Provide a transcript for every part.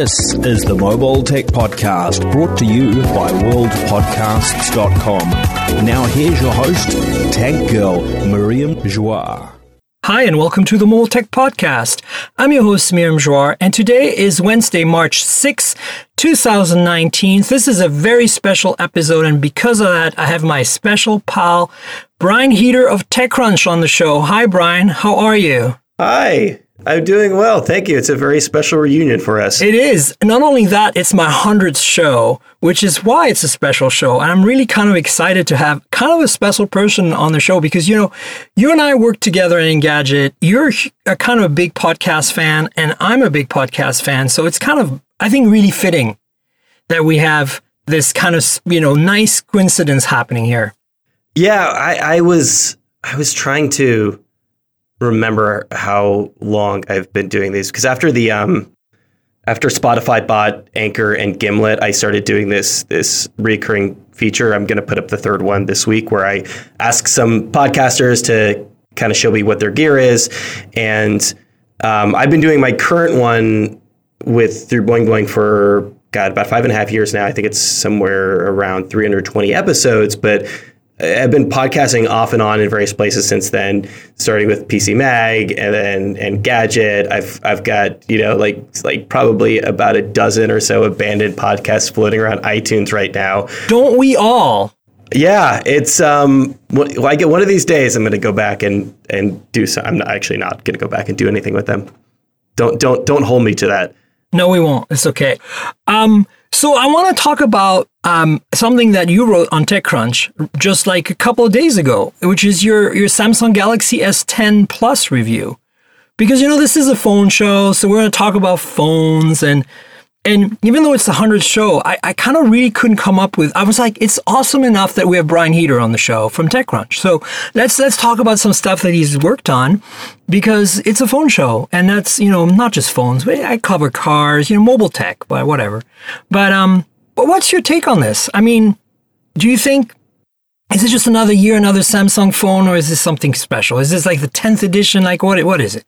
This is the Mobile Tech Podcast brought to you by worldpodcasts.com. Now here's your host, Tech Girl Miriam Joire. Hi, and welcome to the Mobile Tech Podcast. I'm your host, Miriam Joire, and today is Wednesday, March 6, 2019. This is a very special episode, and because of that, I have my special pal, Brian Heater of TechCrunch on the show. Hi, Brian. How are you? Hi. I'm doing well. Thank you. It's a very special reunion for us. It is. Not only that, it's my 100th show, which is why it's a special show. And I'm really kind of excited to have kind of a special person on the show because, you know, you and I work together in Engadget. You're a kind of a big podcast fan, and I'm a big podcast fan. So it's kind of, I think, really fitting that we have this kind of, you know, nice coincidence happening here. Yeah, I, I was I was trying to remember how long I've been doing these because after the um after Spotify bought Anchor and Gimlet, I started doing this this recurring feature. I'm going to put up the third one this week where I ask some podcasters to kind of show me what their gear is, and um, I've been doing my current one with through Boing Boing for God about five and a half years now. I think it's somewhere around 320 episodes, but I've been podcasting off and on in various places since then, starting with PC Mag and then Engadget. I've I've got you know like like probably about a dozen or so abandoned podcasts floating around iTunes right now. Don't we all? Yeah, it's um. Well, I get one of these days. I'm going to go back and and do some. I'm not, actually not going to go back and do anything with them. Don't don't don't hold me to that. No, we won't. It's okay. Um. So I want to talk about um, something that you wrote on TechCrunch just like a couple of days ago, which is your your Samsung Galaxy S10 Plus review. Because you know this is a phone show, so we're going to talk about phones and and even though it's the 100th show, I, I kind of really couldn't come up with. I was like, it's awesome enough that we have Brian Heater on the show from TechCrunch. So let's let's talk about some stuff that he's worked on because it's a phone show, and that's you know not just phones. But I cover cars, you know, mobile tech, but whatever. But um, but what's your take on this? I mean, do you think is it just another year, another Samsung phone, or is this something special? Is this like the 10th edition? Like what? What is it?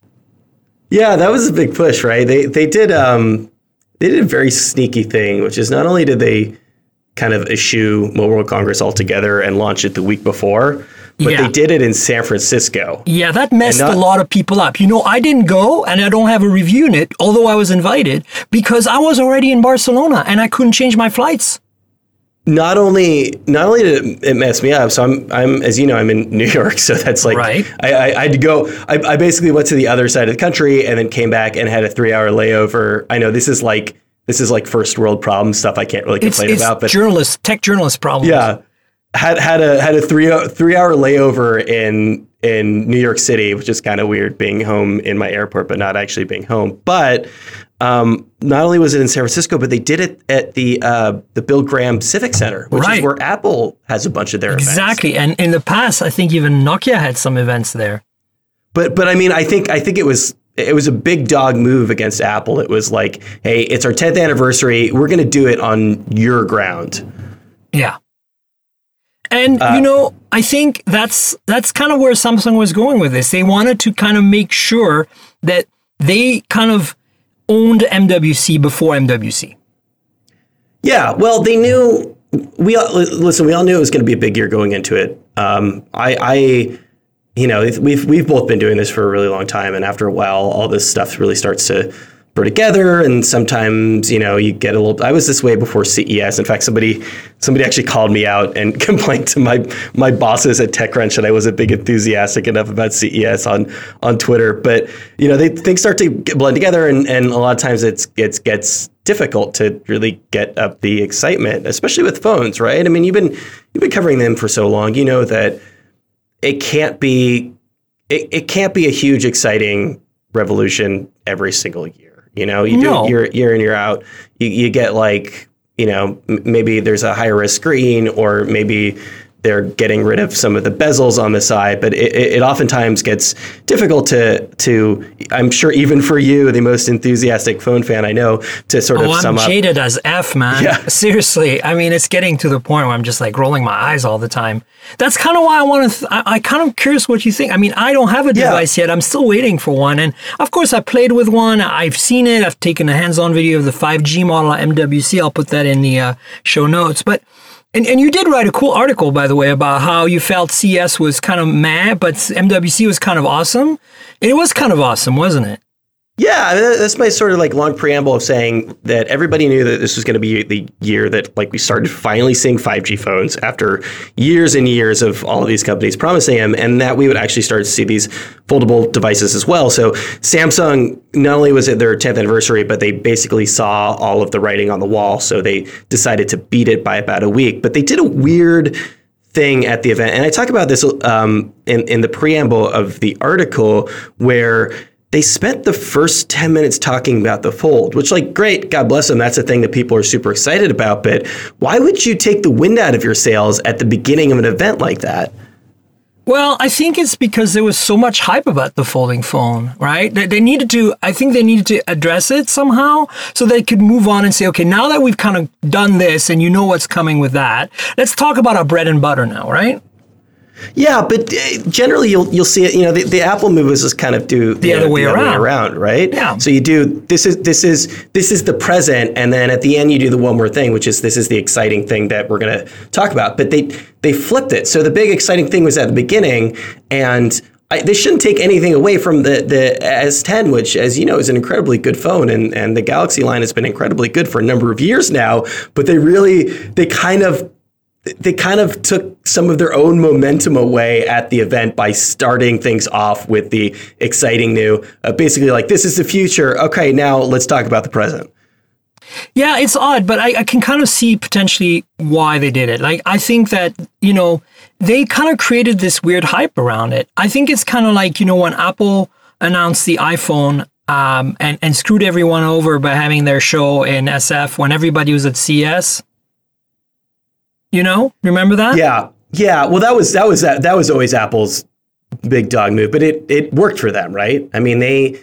Yeah, that was a big push, right? They they did um they did a very sneaky thing, which is not only did they kind of eschew Mobile World Congress altogether and launch it the week before, but yeah. they did it in San Francisco. Yeah, that messed not, a lot of people up. You know, I didn't go and I don't have a review in it, although I was invited, because I was already in Barcelona and I couldn't change my flights not only not only did it mess me up, so I'm I'm as you know I'm in New York, so that's like right. I, I, I had to go. I, I basically went to the other side of the country and then came back and had a three hour layover. I know this is like this is like first world problem stuff. I can't really complain it's, it's about, but journalist tech journalist problems. Yeah, had had a had a three three hour layover in in New York City, which is kind of weird being home in my airport, but not actually being home. But um, not only was it in San Francisco, but they did it at the uh, the Bill Graham Civic Center, which right. is where Apple has a bunch of their events. exactly. Events. And in the past, I think even Nokia had some events there. But but I mean, I think I think it was it was a big dog move against Apple. It was like, hey, it's our 10th anniversary. We're going to do it on your ground. Yeah. And uh, you know, I think that's that's kind of where Samsung was going with this. They wanted to kind of make sure that they kind of owned MWC before MWC. Yeah, well, they knew. We all, listen. We all knew it was going to be a big year going into it. Um, I, I, you know, we've we've both been doing this for a really long time, and after a while, all this stuff really starts to put together and sometimes you know you get a little i was this way before ces in fact somebody somebody actually called me out and complained to my my bosses at techcrunch that i wasn't big enthusiastic enough about ces on on twitter. But you know they things start to blend together and and a lot of times it's it gets difficult to really get up the excitement especially with phones right? I mean you've been you've been covering them for so long. You know that it can't be it, it can't be a huge exciting revolution every single year you know, you no. do it year year in year out. You you get like you know m- maybe there's a higher res screen or maybe they're getting rid of some of the bezels on the side, but it, it oftentimes gets difficult to to I'm sure even for you, the most enthusiastic phone fan I know, to sort oh, of sum I'm up. jaded as f, man. Yeah. Seriously, I mean, it's getting to the point where I'm just like rolling my eyes all the time. That's kind of why I want to. Th- I, I kind of curious what you think. I mean, I don't have a Yeah. device yet. I'm still waiting for one, and of course, I played with one. I've seen it. I've taken a hands-on video of the 5G model at MWC. I'll put that in the uh, show notes, but. And, and you did write a cool article, by the way, about how you felt CES was kind of mad, but MWC was kind of awesome. And it was kind of awesome, wasn't it? Yeah, I mean, that's my sort of like long preamble of saying that everybody knew that this was going to be the year that like we started finally seeing 5G phones after years and years of all of these companies promising them, and that we would actually start to see these foldable devices as well. So Samsung not only was it their 10th anniversary, but they basically saw all of the writing on the wall, so they decided to beat it by about a week. But they did a weird thing at the event, and I talk about this um, in in the preamble of the article where they spent the first 10 minutes talking about the fold, which, like, great, God bless them. That's a thing that people are super excited about. But why would you take the wind out of your sails at the beginning of an event like that? Well, I think it's because there was so much hype about the folding phone, right? They, they needed to, I think they needed to address it somehow so they could move on and say, okay, now that we've kind of done this and you know what's coming with that, let's talk about our bread and butter now, right? Yeah, but uh, generally you'll you'll see it. You know, the, the Apple move is just kind of do the other way around. around, right? Yeah. So you do this is this is this is the present, and then at the end you do the one more thing, which is this is the exciting thing that we're going to talk about. But they they flipped it. So the big exciting thing was at the beginning, and. I, they shouldn't take anything away from the, the S10, which, as you know, is an incredibly good phone, and, and the Galaxy line has been incredibly good for a number of years now. But they really, they kind of they kind of took some of their own momentum away at the event by starting things off with the exciting new, uh, basically like this is the future. Okay, now let's talk about the present. Yeah, it's odd, but I, I can kind of see potentially why they did it. Like, I think that, you know, they kind of created this weird hype around it. I think it's kind of like, you know, when Apple announced the iPhone um, and, and screwed everyone over by having their show in SF when everybody was at CES. You know, remember that? Yeah, yeah. Well, that was that was that, that was always Apple's big dog move, but it it worked for them, right? I mean, they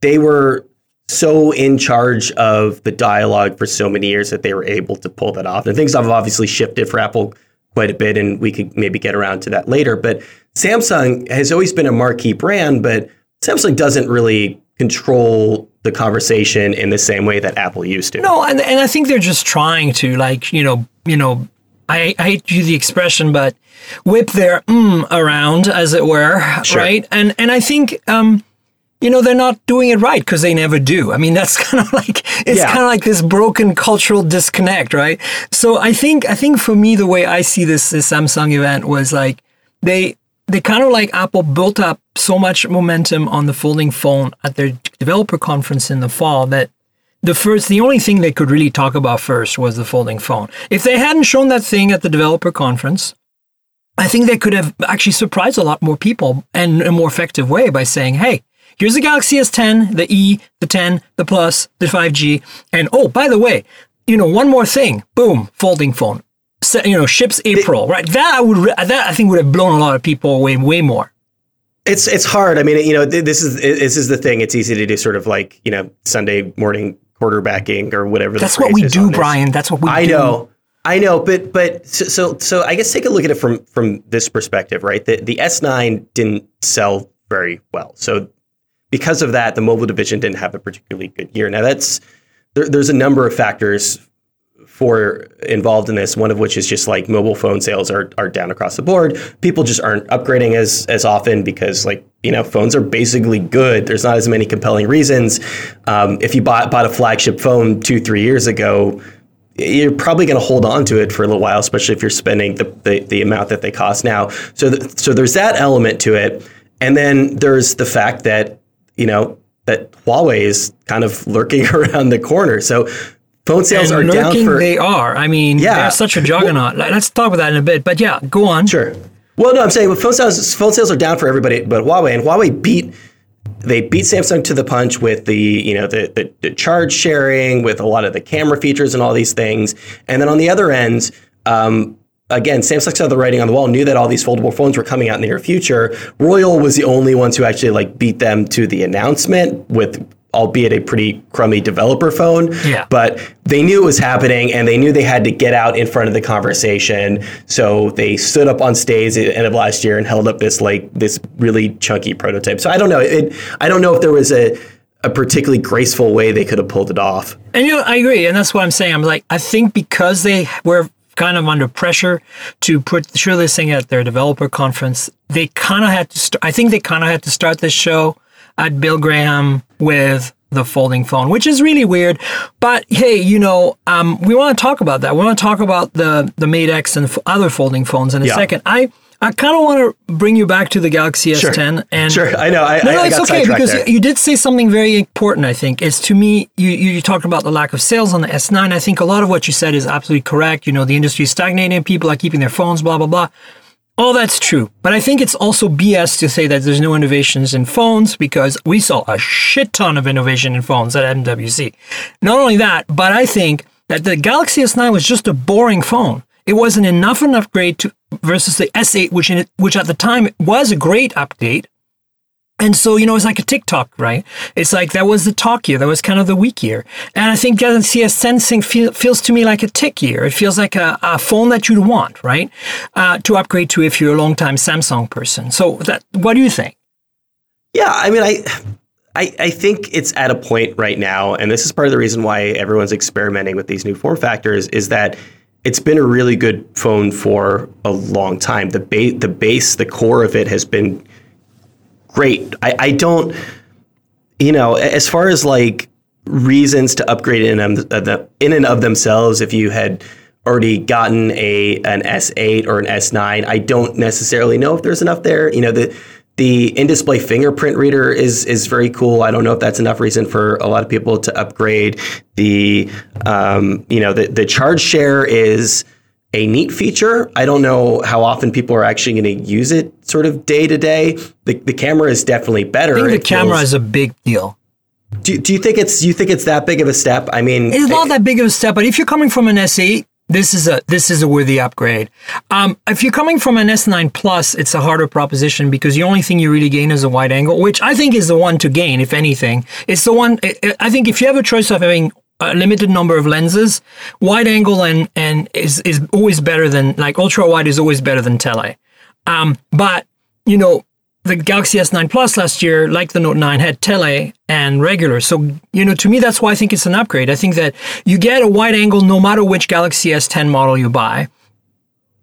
they were so in charge of the dialogue for so many years that they were able to pull that off. And things have obviously shifted for Apple quite a bit, and we could maybe get around to that later. But Samsung has always been a marquee brand, but Samsung doesn't really control the conversation in the same way that Apple used to. No, and and I think they're just trying to like you know you know I, I hate to use the expression, but whip their mm around as it were, Sure. right? And and I think um you know they're not doing it right because they never do. I mean that's kind of like it's Yeah. kind of like this broken cultural disconnect, right? So I think I think for me the way I see this this Samsung event was like they they kind of like Apple built up so much momentum on the folding phone at their developer conference in the fall that the first the only thing they could really talk about first was the folding phone. If they hadn't shown that thing at the developer conference, I think they could have actually surprised a lot more people in a more effective way by saying, "Hey, here's the Galaxy S10, the E, the 10, the Plus, the 5G, and oh, by the way, you know, one more thing. Boom, folding phone. You know, ships April, right? That I would that I think would have blown a lot of people away way more. It's it's hard. I mean, you know, this is this is the thing. It's easy to do sort of like you know Sunday morning quarterbacking or whatever. the That's what we do. Brian. That's what we do. I do. know, I know, but but so, so so I guess take a look at it from from this perspective, right? The the S9 didn't sell very well, so because of that, the mobile division didn't have a particularly good year. Now that's there, there's a number of factors involved in this. One of which is just like mobile phone sales are are down across the board. People just aren't upgrading as as often because like you know phones are basically good. There's not as many compelling reasons. Um, if you bought bought a flagship phone two three years ago. You're probably going to hold on to it for a little while, especially if you're spending the, the, the amount that they cost now. So, th- so there's that element to it, and then there's the fact that you know that Huawei is kind of lurking around the corner. So phone sales And are down lurking for they are. I mean, Yeah. they're such a juggernaut. Like, Let's talk about that in a bit. But yeah, go on. Sure. Well, no, I'm saying well, phone sales phone sales are down for everybody but Huawei, and Huawei beat they beat Samsung to the punch with the you know the, the the charge sharing, with a lot of the camera features and all these things. And then on the other end, um, again, Samsung saw the writing on the wall, knew that all these foldable phones were coming out in the near future. Royole was the only ones who actually like beat them to the announcement with albeit a pretty crummy developer phone. Yeah. But they knew it was happening and they knew they had to get out in front of the conversation. So they stood up on stage at the end of last year and held up this like this really chunky prototype. So I don't know. It, I don't know if there was a a particularly graceful way they could have pulled it off. And you know, I agree, and that's what I'm saying. I'm like, I think because they were kind of under pressure to put show this thing at their developer conference, they kind of had to. St- I think they kind of had to start this show at Bill Graham with the folding phone, which is really weird. But hey, you know, um, we want to talk about that. We want to talk about the the Mate X and f- other folding phones in a Yeah. second. I. I kind of want to bring you back to the Galaxy Sure. S10, and Sure, I know. I, no, no, I it's got okay because there. you did say something very important. I think is to me. You you talked about the lack of sales on the S9. I think a lot of what you said is absolutely correct. You know, the industry is stagnating. People are keeping their phones. Blah blah blah. All that's true, but I think it's also BS to say that there's no innovations in phones because we saw a shit ton of innovation in phones at MWC. Not only that, but I think that the Galaxy S9 was just a boring phone. It wasn't enough an upgrade to versus the S8, which in which at the time was a great update. And so, you know, it's like a tick-tock, right? It's like that was the talk year. That was kind of the weak year. And I think S10 thing feel, feels to me like a tick year. It feels like a, a phone that you'd want, right? Uh, to upgrade to if you're a longtime Samsung person. So that, what do you think? Yeah, I mean, I, I, I think it's at a point right now, and this is part of the reason why everyone's experimenting with these new form factors, is that it's been a really good phone for a long time. The ba- the base, the core of it has been great. I, I don't, you know, as far as like reasons to upgrade in in and of themselves, if you had already gotten a an S8 or an S9, I don't necessarily know if there's enough there. You know, the the in-display fingerprint reader is is very cool. I don't know if that's enough reason for a lot of people to upgrade. The um, you know the the charge share is a neat feature. I don't know how often people are actually going to use it sort of day to day. The the camera is definitely better. I think the It camera feels- is a big deal. do, do you think it's you think it's that big of a step? I mean, It's not eh, that big of a step, but if you're coming from an S8, this is a this is a worthy upgrade. Um, if you're coming from an S9 Plus, it's a harder proposition because the only thing you really gain is a wide angle, which I think is the one to gain, if anything. It's the one. I- I think if you have a choice of having a limited number of lenses, wide angle and and is is always better than like ultra wide is always better than tele. Um, but you know, the Galaxy S9 Plus last year, like the Note 9, had tele and regular. So, you know, to me, that's why I think it's an upgrade. I think that you get a wide angle no matter which Galaxy S10 model you buy.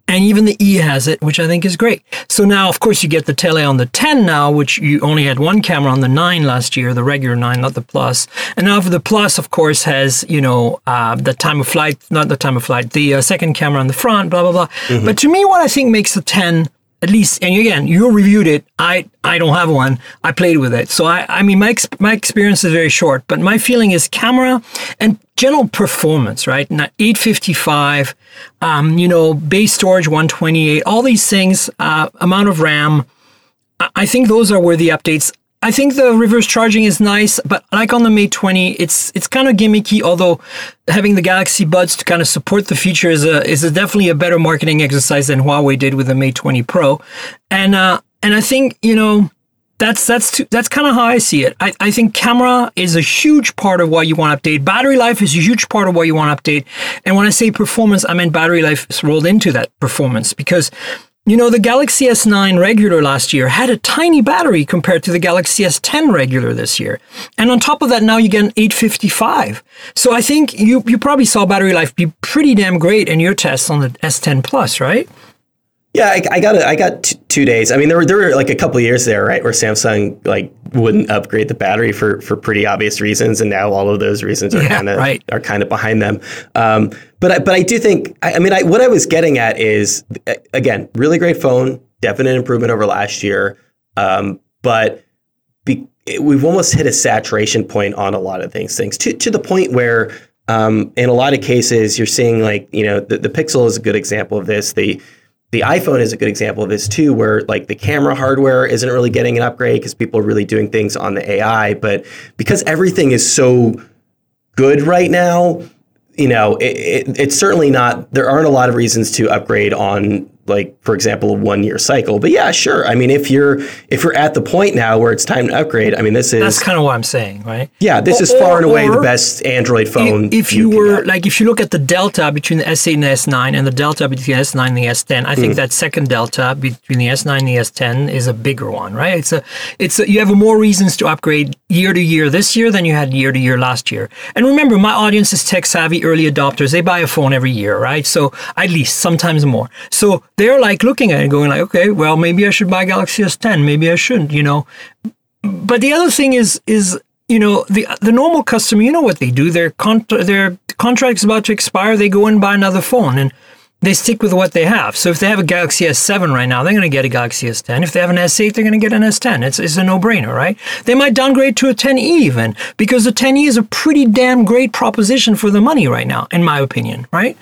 And even the E has it, which I think is great. So now, of course, you get the tele on the 10 now, which you only had one camera on the 9 last year, the regular 9, not the Plus. And now for the Plus, of course, has, you know, uh, the time of flight, not the time of flight, the uh, second camera on the front, blah, blah, blah. But to me, what I think makes the 10 at least, and again, you reviewed it. I, I don't have one. I played with it. So I, I mean, my, my experience is very short, but my feeling is camera and general performance, right? Now, 855, um, you know, base storage 128, all these things, uh, amount of RAM. I- think those are worthy updates. I think the reverse charging is nice, but like on the Mate 20, it's it's kind of gimmicky. Although having the Galaxy Buds to kind of support the feature is a is a definitely a better marketing exercise than Huawei did with the Mate 20 Pro, and uh, and I think you know that's that's too, that's kind of how I see it. I, I think camera is a huge part of why you want to update. Battery life is a huge part of why you want to update. And when I say performance, I mean battery life is rolled into that performance because you know the Galaxy S9 regular last year had a tiny battery compared to the Galaxy S10 regular this year. And on top of that, now you get an 855. So I think you you probably saw battery life be pretty damn great in your tests on the S10 Plus, right? Yeah, I, I got it. I got t- two days. I mean, there were there were like a couple of years there, right, where Samsung like wouldn't upgrade the battery for for pretty obvious reasons, and now all of those reasons are Yeah, kind of right. are kind of behind them. Um, but I, but I do think. I, I mean, I, what I was getting at is again, really great phone, definite improvement over last year, um, but be, we've almost hit a saturation point on a lot of things. Things to to the point where. Um, in a lot of cases, you're seeing like you know the, the Pixel is a good example of this. The the iPhone is a good example of this too, where like the camera hardware isn't really getting an upgrade because people are really doing things on the AI. But because everything is so good right now, you know, it, it, it's certainly not. There aren't a lot of reasons to upgrade on like for example a one year cycle. But yeah sure. I mean if you're if you're at the point now where it's time to upgrade i mean this is that's kind of what i'm saying right? Yeah this or, is far and away the best android phone if, if you, you were like if you look at the delta between the s8 and the s9 and the delta between the s9 and the s10 i think mm. that second delta between the s9 and the s10 is a bigger one right? It's a it's a, you have more reasons to upgrade year to year this year than you had year to year last year. And remember my audience is tech savvy early adopters. They buy a phone every year right? So at least sometimes more. So they're like looking at it going like, okay, well, maybe I should buy Galaxy S10. Maybe I shouldn't, you know. But the other thing is, is you know, the the normal customer, you know what they do. Their their contract is about to expire. They go and buy another phone, and they stick with what they have. So if they have a Galaxy S7 right now, they're going to get a Galaxy S10. If they have an S8, they're going to get an S10. It's, it's a no-brainer, right? They might downgrade to a 10e even because the 10e is a pretty damn great proposition for the money right now, in my opinion, right?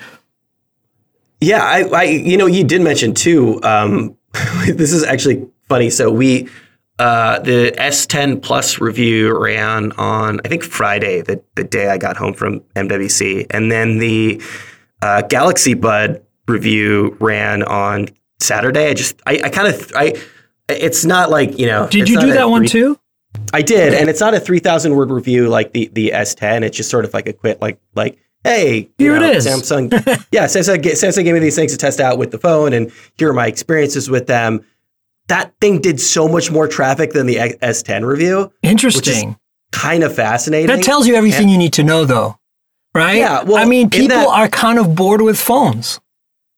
Yeah, I, I, you know, you did mention too. Um, this is actually funny. So we, uh, the S10 Plus review ran on I think Friday, the the day I got home from MWC, and then the uh, Galaxy Bud review ran on Saturday. I just, I, I kind of, I, it's not like you know. Did you do that one too? I did, and it's not a three thousand word review like the the S10. It's just sort of like a quick, like like hey, here know, it is. Samsung, yeah, Samsung, Samsung gave me these things to test out with the phone, and here are my experiences with them. That thing did so much more traffic than the S10 review. Interesting. kind of fascinating. That tells you everything and, you need to know, though, right? Yeah. Well, I mean, people that, are kind of bored with phones.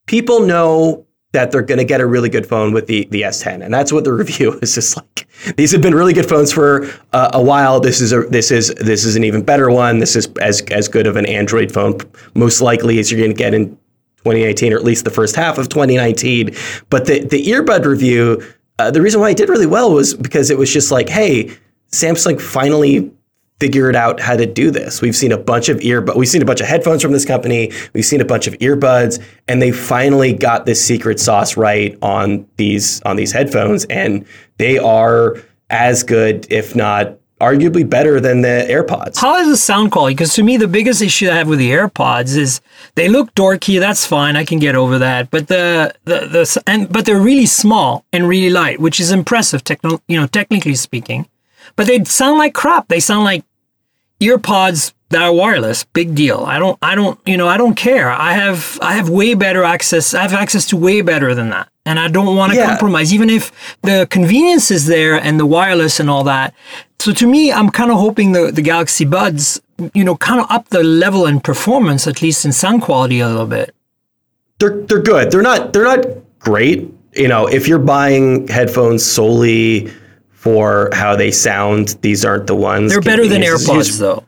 People know that they're going to get a really good phone with the the S10, and that's what the review is just like. These have been really good phones for uh, a while. This is a this is this is an even better one. This is as as good of an Android phone, most likely as you're going to get in 2019, or at least the first half of 2019. But the the earbud review, uh, the reason why it did really well was because it was just like, hey, Samsung finally figured out how to do this. We've seen a bunch of ear, but we've seen a bunch of headphones from this company. We've seen a bunch of earbuds, and they finally got this secret sauce right on these on these headphones, and they are as good, if not arguably better than the AirPods. How is the sound quality? Because to me, the biggest issue I have with the AirPods is they look dorky. That's fine, I can get over that. But the the the and but they're really small and really light, which is impressive, techno, you know, technically speaking. But they sound like crap. They sound like earpods that are wireless. Big deal. I don't I don't you know I don't care. I have I have way better access. I have access to way better than that. And I don't want to yeah. compromise, even if the convenience is there and the wireless and all that. So to me, I'm kind of hoping the, the Galaxy Buds, you know, kind of up the level and performance, at least in sound quality a little bit. They're they're good. They're not they're not great. You know, if you're buying headphones solely for how they sound. These aren't the ones. They're better than AirPods, though.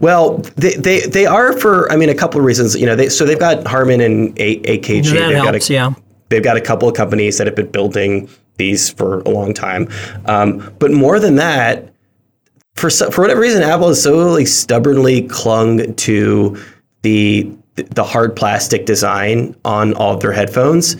Well, they, they they are for I mean a couple of reasons. You know, they, so they've got Harman and a- AKG. That they've helps, got a, yeah. They've got a couple of companies that have been building these for a long time. Um, but more than that, for for whatever reason, Apple has so like stubbornly clung to the the hard plastic design on all of their headphones.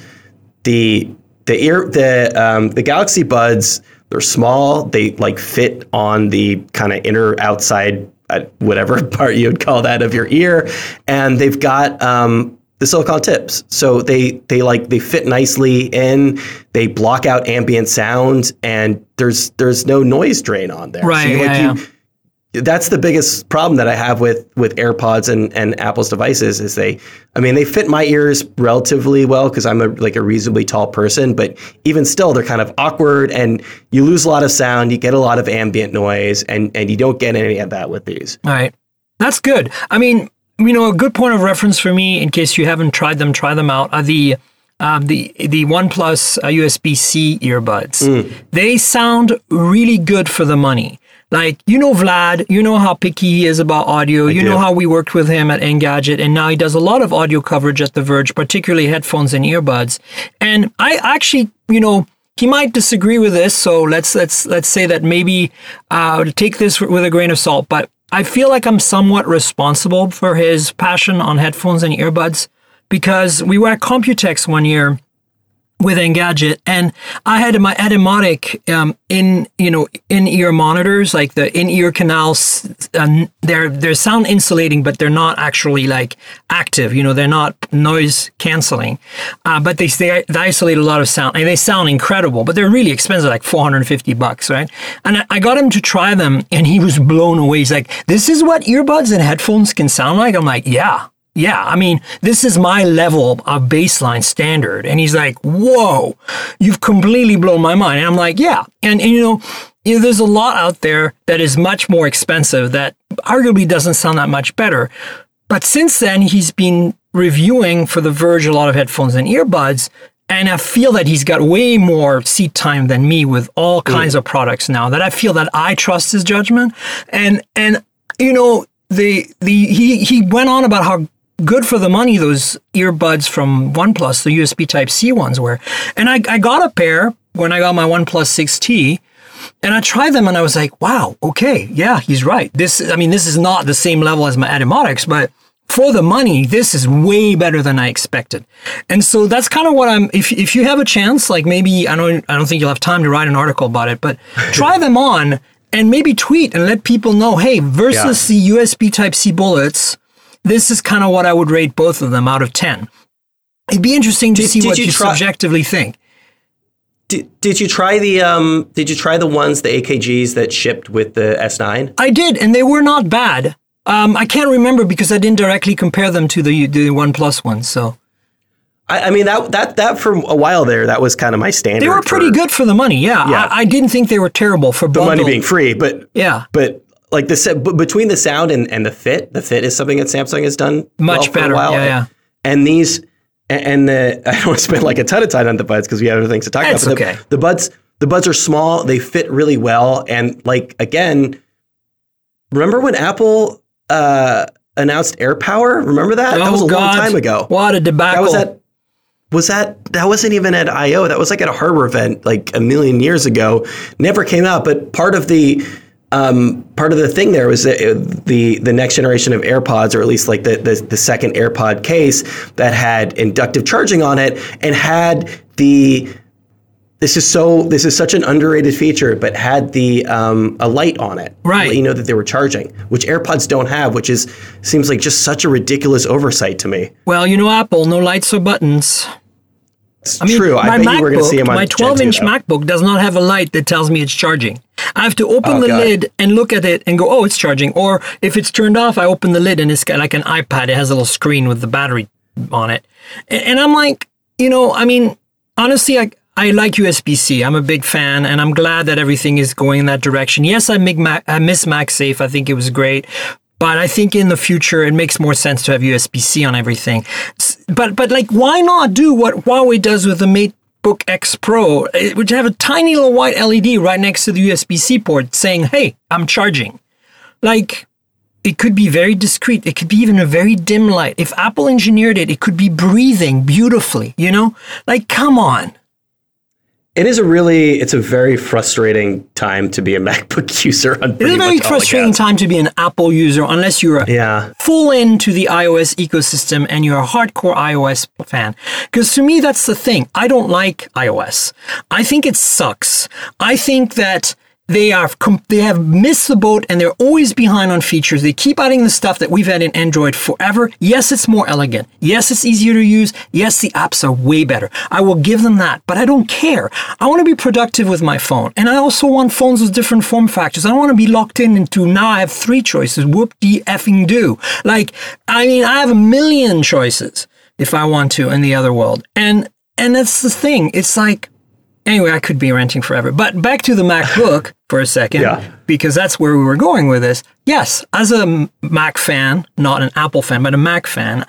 The the ear the um, the Galaxy Buds they're small. They like fit on the kind of inner outside, uh, whatever part you would call that of your ear, and they've got um, the silicon tips. So they they like they fit nicely in. They block out ambient sound, and there's there's no noise drain on there. Right. So you, like, yeah, you, that's the biggest problem that I have with with AirPods and, and Apple's devices is they I mean they fit my ears relatively well because I'm a like a reasonably tall person, but even still they're kind of awkward and you lose a lot of sound, you get a lot of ambient noise and and you don't get any of that with these. All right. That's good. I mean, you know, a good point of reference for me in case you haven't tried them, try them out. Are the um, the the OnePlus uh, USB C earbuds. Mm. They sound really good for the money. Like, you know Vlad, you know how picky he is about audio. I you do. know how we worked with him at Engadget, and now he does a lot of audio coverage at The Verge, particularly headphones and earbuds. And I actually, you know, he might disagree with this, so let's let's let's say that maybe uh, take this with a grain of salt. But I feel like I'm somewhat responsible for his passion on headphones and earbuds because we were at Computex one year with Engadget, and I had my Etymotic um, in you know in ear monitors, like the in ear canals. Uh, they're they're sound insulating, but they're not actually like active. You know, they're not noise canceling, uh, but they, they they isolate a lot of sound, and they sound incredible. But they're really expensive, like four hundred and fifty bucks, right? And I got him to try them, and he was blown away. He's like, "This is what earbuds and headphones can sound like." I'm like, "Yeah." Yeah, I mean, this is my level of baseline standard. And he's like, whoa, you've completely blown my mind. And I'm like, yeah. And, and you know, you know, there's a lot out there that is much more expensive that arguably doesn't sound that much better. But since then, he's been reviewing for The Verge a lot of headphones and earbuds. And I feel that he's got way more seat time than me with all kinds mm. of products now that I feel that I trust his judgment. And, and, you know, the, the, he, he went on about how good for the money those earbuds from OnePlus, the USB Type C ones were. And I, I got a pair when I got my OnePlus 6T. And I tried them and I was like, wow, okay, yeah, he's right. This, I mean, this is not the same level as my Etymotics, but for the money, this is way better than I expected. And so that's kind of what I'm, if, if you have a chance, like maybe, I don't, I don't think you'll have time to write an article about it, but try them on and maybe tweet and let people know, hey, versus yeah. the USB Type C bullets, this is kind of what I would rate both of them out of 10. It'd be interesting to did, see did what you, you try- subjectively think. Did, did you try the um did you try the ones the AKGs that shipped with the S9? I did and they were not bad. Um, I can't remember because I didn't directly compare them to the the OnePlus ones. So I, I, mean that that that for a while there that was kind of my standard. They were pretty for, good for the money. Yeah, yeah. I, I, didn't think they were terrible for the money being free, but yeah, but like the between the sound and, and the fit, the fit is something that Samsung has done much well better. Yeah, yeah. And these and the I don't want to spend like a ton of time on the buds because we have other things to talk That's about. But okay. The, the, buds the buds are small, they fit really well, and like again, remember when Apple uh, announced AirPower? Remember that? Oh, that was a God. long time ago. What a debacle! That was at was that that wasn't even at I/O. That was like at a hardware event like a million years ago. Never came out, but part of the um, part of the thing there was that the the next generation of AirPods, or at least like the, the, the second AirPod case that had inductive charging on it and had the this is so this is such an underrated feature, but had the um, a light on it, right? You know that they were charging, which AirPods don't have, which is seems like just such a ridiculous oversight to me. Well, you know, Apple, no lights or buttons. I mean, True. I bet MacBook, you were going to see them on My 12 inch MacBook does not have a light that tells me it's charging. I have to open oh, the God. lid and look at it and go, oh, it's charging. Or if it's turned off, I open the lid and it's got like an iPad. It has a little screen with the battery on it. And I'm like, you know, I mean, honestly, I, I like USB C. I'm a big fan, and I'm glad that everything is going in that direction. Yes, I, Mac, I miss MagSafe. I think it was great. But I think in the future it makes more sense to have USB C on everything. But but like why not do what Huawei does with the MateBook X Pro, eh, which have a tiny little white LED right next to the USB C port saying, "Hey, I'm charging." Like it could be very discreet. It could be even a very dim light. If Apple engineered it, it could be breathing beautifully, you know? Like come on. It is a really, it's a very frustrating time to be a MacBook user. it is a very frustrating time to be an Apple user unless you're yeah. full into the iOS ecosystem and you're a hardcore iOS fan. Because to me, that's the thing. I don't like iOS. I think it sucks. I think that they are they have missed the boat and they're always behind on features. They keep adding the stuff that we've had in Android forever. Yes, it's more elegant. Yes, it's easier to use. Yes, the apps are way better. I will give them that, but I don't care. I want to be productive with my phone, and I also want phones with different form factors. I don't want to be locked in into now I have three choices. Whoop de effing do. Like, I mean, I have a million choices if I want to in the other world, and and that's the thing. It's like Anyway, I could be ranting forever. But back to the MacBook for a second, yeah. because that's where we were going with this. Yes, as a Mac fan, not an Apple fan, but a Mac fan,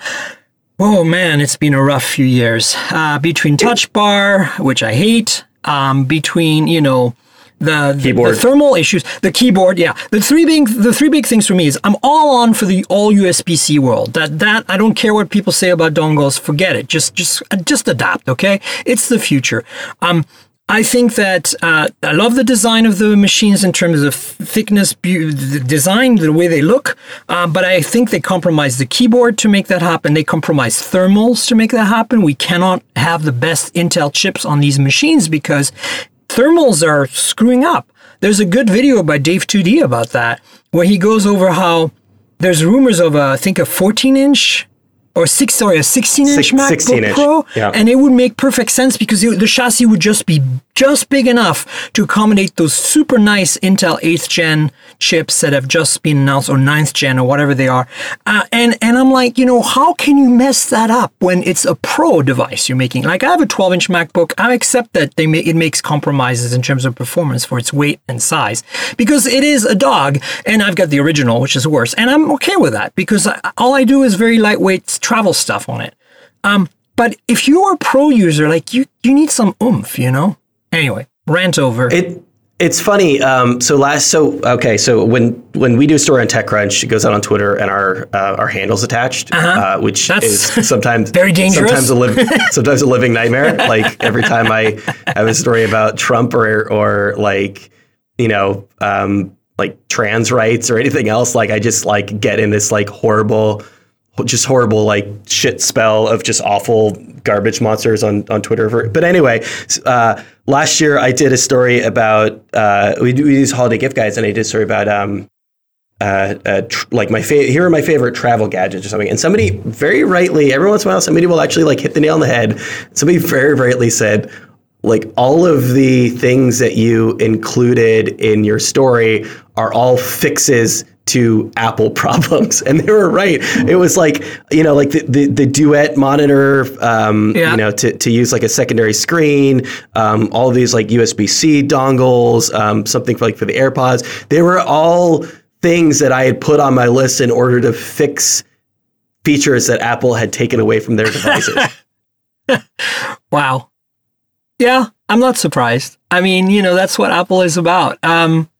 oh man, it's been a rough few years. Uh, between Touch Bar, which I hate, um, between, you know, the, the, the, thermal issues, the keyboard, yeah. The three big the three big things for me is I'm all on for the all USB C world. That that I don't care what people say about dongles, forget it. Just just just adapt, okay? It's the future. Um I think that uh, I love the design of the machines in terms of thickness, the design, the way they look. Uh, but I think they compromise the keyboard to make that happen. They compromise thermals to make that happen. We cannot have the best Intel chips on these machines because thermals are screwing up. There's a good video by Dave 2D about that, where he goes over how there's rumors of a, I think a 14 inch or six, sorry, a 16 inch Six- MacBook 16 inch, Pro, yeah. and it would make perfect sense because it, the chassis would just be just big enough to accommodate those super nice Intel 8th gen chips that have just been announced, or 9th gen, or whatever they are. Uh, and and I'm like, you know, how can you mess that up when it's a Pro device you're making? Like I have a 12 inch MacBook, I accept that they ma- it makes compromises in terms of performance for its weight and size because it is a dog, and I've got the original, which is worse, and I'm okay with that because I, all I do is very lightweight travel stuff on it. Um, but if you are a pro user, like you, you need some oomph, you know. Anyway, rant over. It it's funny. Um, so last, so okay, so when when we do a story on TechCrunch, it goes out on Twitter, and our uh, our handles attached, uh which Uh-huh. That's is sometimes very dangerous. Sometimes a liv- sometimes a living nightmare. Like every time I have a story about Trump or or like you know um, like trans rights or anything else, like I just like get in this like horrible just horrible like shit spell of just awful garbage monsters on on Twitter. But anyway, uh, last year I did a story about uh, we do use holiday gift guides, and I did a story about um, uh, uh, tr- like my fa- here are my favorite travel gadgets or something. And somebody very rightly, every once in a while, somebody will actually like hit the nail on the head. Somebody very rightly said. Like all of the things that you included in your story are all fixes to Apple problems, and they were right. It was like you know, like the the, the duet monitor, um, Yeah. you know, to, to use like a secondary screen, um, all these like USB C dongles, um, something for like for the AirPods. They were all things that I had put on my list in order to fix features that Apple had taken away from their devices. wow. Yeah, I'm not surprised. I mean, you know, that's what Apple is about. Um,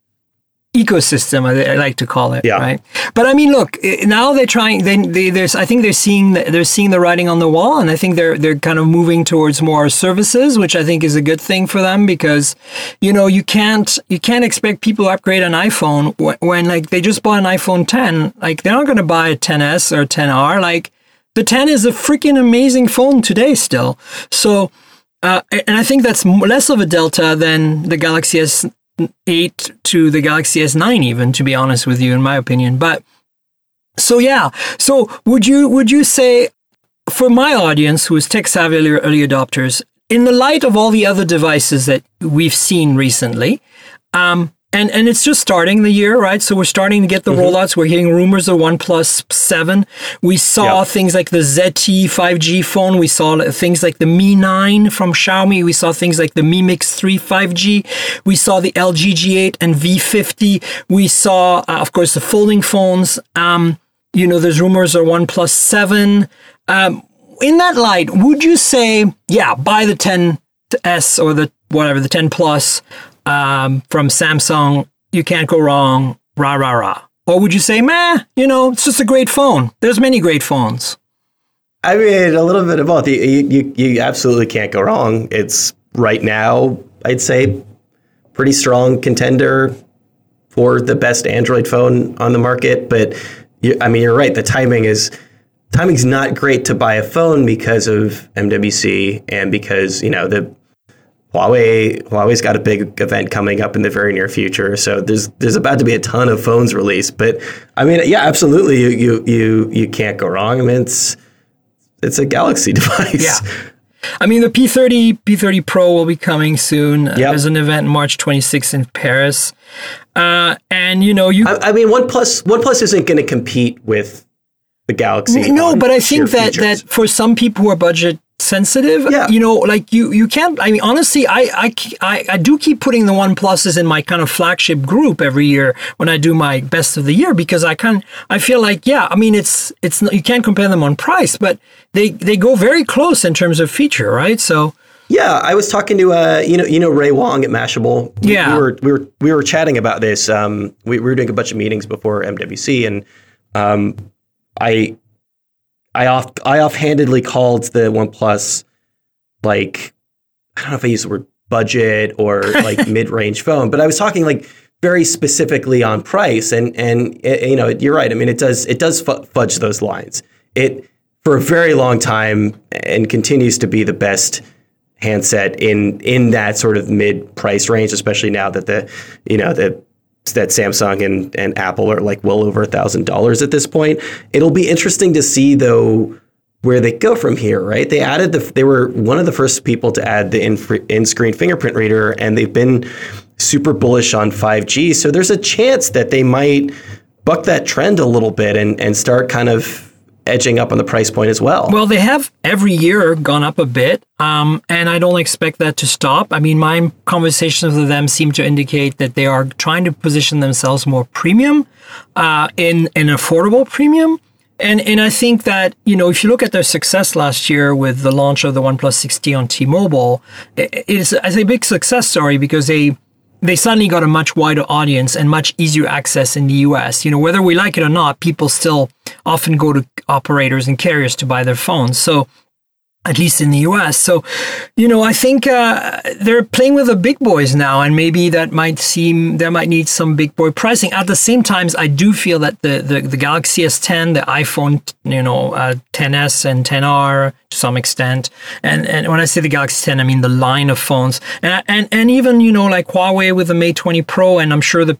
ecosystem, I, I like to call it. Yeah. Right. But I mean, look, now they're trying. They, they, there's, I think they're seeing, the, they're seeing the writing on the wall, and I think they're, they're kind of moving towards more services, which I think is a good thing for them because, you know, you can't, you can't expect people to upgrade an iPhone when, when like they just bought an iPhone 10. Like they're not going to buy a 10s or 10r. Like the 10 is a freaking amazing phone today still. So. Uh, and I think that's less of a delta than the Galaxy S8 to the Galaxy S9, even to be honest with you, in my opinion. But so yeah, so would you would you say for my audience who is tech savvy early, early adopters, in the light of all the other devices that we've seen recently, um, and and it's just starting the year, right? So we're starting to get the rollouts. We're hearing rumors of OnePlus Seven. We saw Yep. things like the ZTE 5G phone. We saw things like the Mi 9 from Xiaomi. We saw things like the Mi Mix 3 5G. We saw the LG G8 and V50. We saw, uh, of course, the folding phones. Um, you know, there's rumors of OnePlus 7. Um, in that light, would you say, yeah, buy the 10s or the whatever, the 10 Plus um, from Samsung? You can't go wrong. Rah, rah, rah. Or would you say, meh, you know, it's just a great phone? There's many great phones. I mean, a little bit of both. You, you, you absolutely can't go wrong. It's right now, I'd say, pretty strong contender for the best Android phone on the market. But you, I mean, you're right. The timing is timing's not great to buy a phone because of MWC and because you know the Huawei Huawei's got a big event coming up in the very near future. So there's there's about to be a ton of phones released. But I mean, yeah, absolutely, you you you you can't go wrong. I mean, it's it's a Galaxy device. Yeah. I mean, the P30 P30 Pro will be coming soon. Uh, There's an event March 26th in Paris, uh, and you know you. I, I mean, OnePlus OnePlus isn't going to compete with the Galaxy. no, but I think that features. that for some people who are budget sensitive, Yeah. you know, like you you can't. I mean, honestly, I I I, I do keep putting the One Pluses in my kind of flagship group every year when I do my best of the year because I can I feel like yeah, I mean it's it's not- you can't compare them on price, but they they go very close in terms of feature, right? So. Yeah, I was talking to uh, you know, you know Ray Wong at Mashable. We- Yeah. we were we were we were chatting about this. Um, we, we were doing a bunch of meetings before MWC, and um, I I off I offhandedly called the OnePlus like I don't know if I used the word budget or like mid-range phone, but I was talking like very specifically on price. And and it, you know, you're right. I mean, it does it does fudge those lines. It for a very long time and continues to be the best handset in in that sort of mid price range, especially now that the you know the that Samsung and, and Apple are like well over a thousand dollars at this point. It'll be interesting to see though where they go from here, right? They added the they were one of the first people to add the in, in-screen fingerprint reader and they've been super bullish on 5G. So there's a chance that they might buck that trend a little bit and and start kind of edging up on the price point as well. Well, they have every year gone up a bit, um, and I don't expect that to stop. I mean, my conversations with them seem to indicate that they are trying to position themselves more premium, uh, in an affordable premium. And and I think that you know if you look at their success last year with the launch of the OnePlus 6T on T-Mobile, it is a big success story because they they suddenly got a much wider audience and much easier access in the US. You know, whether we like it or not, people still often go to operators and carriers to buy their phones. So at least in the US. So, you know, I think uh, they're playing with the big boys now, and maybe that might seem there might need some big boy pricing. At the same time, I do feel that the the, the Galaxy S10, the iPhone, you know, uh, 10s and 10r to some extent, and and when I say the Galaxy 10, I mean the line of phones, and and and even you know like Huawei with the Mate 20 Pro, and I'm sure the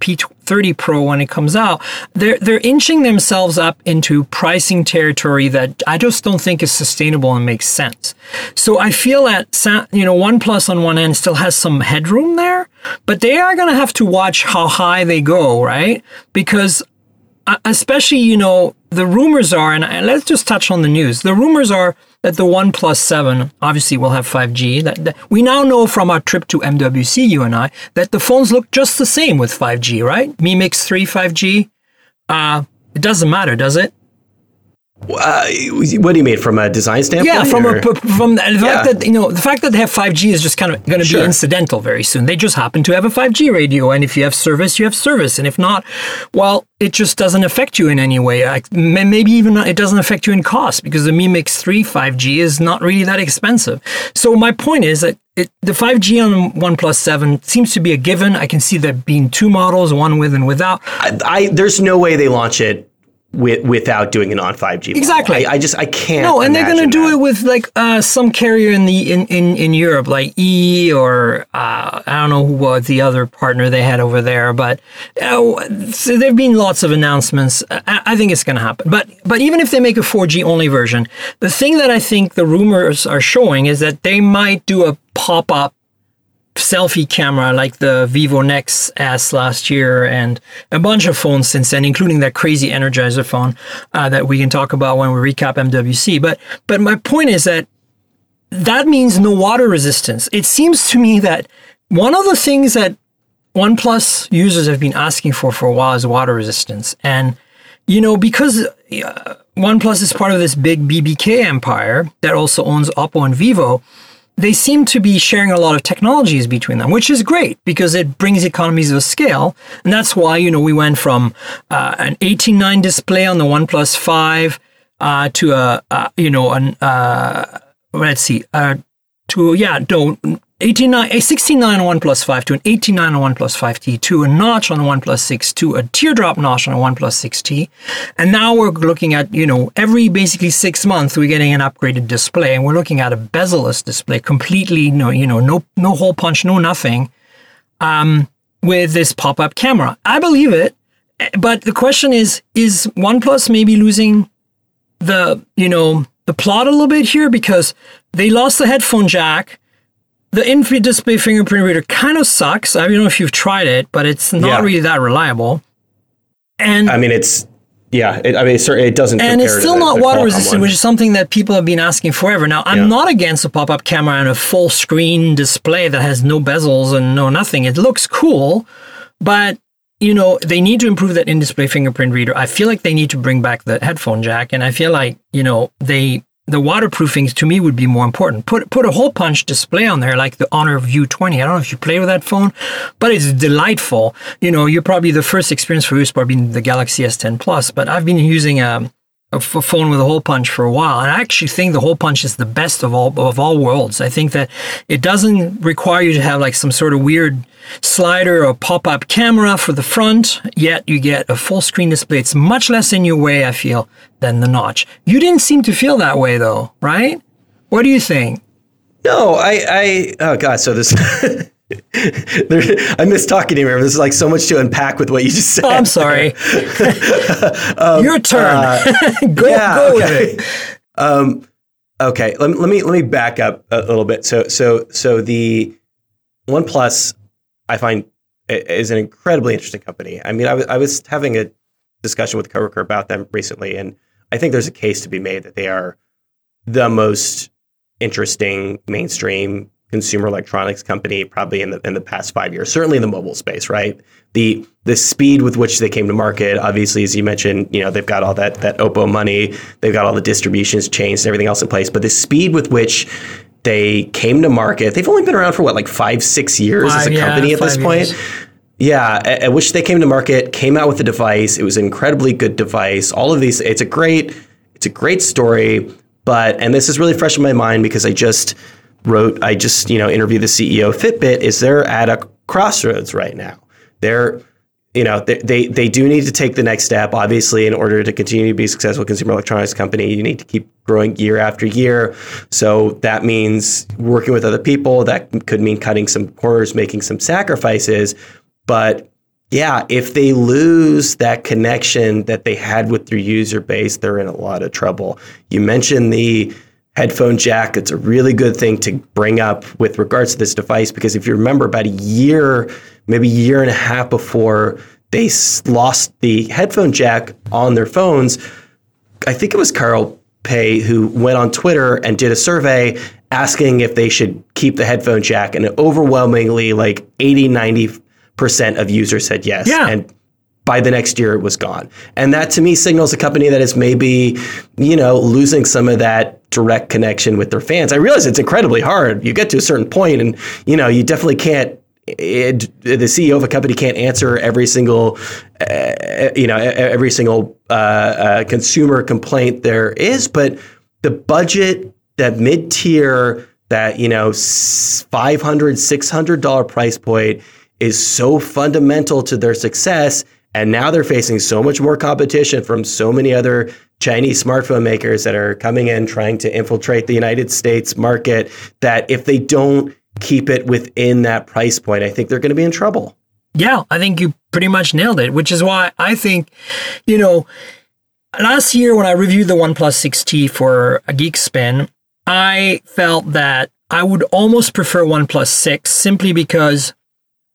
P30 Pro when it comes out, they're they're inching themselves up into pricing territory that I just don't think is sustainable and makes sense. So I feel that you know OnePlus on one end still has some headroom there, but they are going to have to watch how high they go, right? Because uh, especially you know the rumors are, and let's just touch on the news. The rumors are that the OnePlus 7 obviously will have 5G. That, that, we now know from our trip to MWC, you and I, that the phones look just the same with 5G, right? Mi Mix 3 5G. Uh, it doesn't matter, does it? Uh, what do you mean from a design standpoint? Yeah, from a, from the yeah. fact that you know the fact that they have 5G is just kind of going to sure. be incidental very soon. They just happen to have a 5G radio, and if you have service, you have service, and if not, well, it just doesn't affect you in any way. Like, maybe even it doesn't affect you in cost because the Mi Mix 3 5G is not really that expensive. So my point is that it, the 5G on OnePlus 7 seems to be a given. I can see there being two models, one with and without. I, I there's no way they launch it with, without doing it on 5G. Exactly. I, I, just I can't. No, and they're going to do it with like uh, some carrier in the in, in, in Europe, like E or uh, I don't know who was the other partner they had over there, but uh, so there've been lots of announcements. I, I think it's going to happen. But but even if they make a 4G only version, the thing that I think the rumors are showing is that they might do a pop up selfie camera like the Vivo Nex S last year and a bunch of phones since then, including that crazy Energizer phone uh, that we can talk about when we recap MWC. But but my point is that that means no water resistance. It seems to me that one of the things that OnePlus users have been asking for for a while is water resistance, and you know because. Uh, OnePlus is part of this big BBK empire that also owns Oppo and Vivo they seem to be sharing a lot of technologies between them, which is great because it brings economies of scale. And that's why, you know, we went from uh, an 18.9 display on the OnePlus 5 uh, to a, uh, you know, an, uh, let's see, uh, to, yeah, no, 89, a 69 on OnePlus 5 to an 89 on OnePlus 5T to a notch on OnePlus 6 to a teardrop notch on a OnePlus 6T. And now we're looking at, you know, every basically six months we're getting an upgraded display and we're looking at a bezel-less display, completely, no, you know, no, no hole punch, no nothing, um, with this pop-up camera. I believe it. But the question is, is OnePlus maybe losing the, you know, the plot a little bit here because they lost the headphone jack the in display fingerprint reader kind of sucks. I don't know if you've tried it, but it's not yeah. really that reliable. And I mean, it's yeah. It, I mean, it, it doesn't. And it's still not water resistant, which is something that people have been asking forever. Now, I'm yeah. not against a pop up camera and a full screen display that has no bezels and no nothing. It looks cool, but you know they need to improve that in display fingerprint reader. I feel like they need to bring back the headphone jack, and I feel like you know they the waterproofing to me would be more important. Put put a hole punch display on there like the Honor View 20. I don't know if you play with that phone, but it's delightful. You know, you're probably the first experience for you is probably the Galaxy S10 Plus, but I've been using a a phone with a hole punch for a while, and I actually think the hole punch is the best of all of all worlds. I think that it doesn't require you to have like some sort of weird slider or pop-up camera for the front, yet you get a full screen display. It's much less in your way, I feel, than the notch. You didn't seem to feel that way though, right? What do you think? No, I, I, oh God, so this, I miss talking to you. There's like so much to unpack with what you just said. Oh, I'm sorry. Your turn. uh, go yeah, go with okay. it. Um, okay, let, me- let me let me back up a little bit. So so so the OnePlus, I find is an incredibly interesting company. I mean, I was I was having a discussion with a coworker about them recently, and I think there's a case to be made that they are the most interesting mainstream consumer electronics company probably in the in the past five years. Certainly in the mobile space, right? The the speed with which they came to market, obviously, as you mentioned, you know, they've got all that that Oppo money, they've got all the distributions chains and everything else in place. But the speed with which they came to market, they've only been around for what, like five, six years as Five, a yeah, company at this five point. Yeah, at, at which they came to market, came out with a device. It was an incredibly good device. All of these, it's a great, it's a great story. But and this is really fresh in my mind because I just wrote, I just you know interviewed the CEO of Fitbit. Is they're at a crossroads right now. They're you know they, they they do need to take the next step. Obviously, in order to continue to be a successful consumer electronics company, you need to keep growing year after year. So that means working with other people. That could mean cutting some corners, making some sacrifices. But yeah, if they lose that connection that they had with their user base, they're in a lot of trouble. You mentioned the headphone jack. It's a really good thing to bring up with regards to this device because if you remember about a year, maybe a year and a half before they lost the headphone jack on their phones, I think it was Carl Pei who went on Twitter and did a survey asking if they should keep the headphone jack. And overwhelmingly, like 80, 90% of users said yes. Yeah. And by the next year, it was gone. And that to me signals a company that is maybe, you know, losing some of that direct connection with their fans. I realize it's incredibly hard. You get to a certain point and, you know, you definitely can't it, the CEO of a company can't answer every single, uh, you know, e- every single uh, uh, consumer complaint there is, but the budget, that mid tier, that you know, five hundred, six hundred dollar price point is so fundamental to their success, and now they're facing so much more competition from so many other Chinese smartphone makers that are coming in trying to infiltrate the United States market. That if they don't keep it within that price point, I think they're going to be in trouble. Yeah, I think you pretty much nailed it, which is why I think, you know, last year when I reviewed the OnePlus 6T for a Geek Spin, I felt that I would almost prefer OnePlus 6 simply because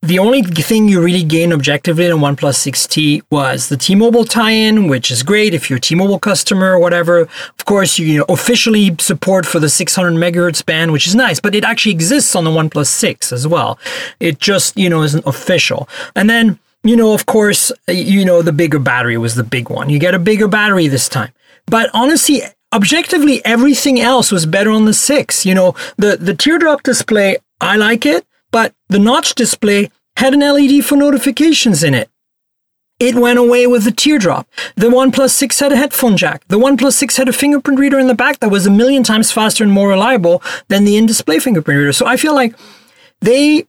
the only thing you really gain objectively in OnePlus 6T was the T-Mobile tie-in, which is great if you're a T-Mobile customer or whatever. Of course, you, you know, officially support for the 600 megahertz band, which is nice, but it actually exists on the OnePlus 6 as well. It just, you know, isn't official. And then, you know, of course, you know, the bigger battery was the big one. You get a bigger battery this time. But honestly, objectively, everything else was better on the 6. You know, the, the teardrop display, I like it but the notch display had an LED for notifications in it. It went away with the teardrop. The OnePlus 6 had a headphone jack. The OnePlus 6 had a fingerprint reader in the back that was a million times faster and more reliable than the in-display fingerprint reader. So I feel like they,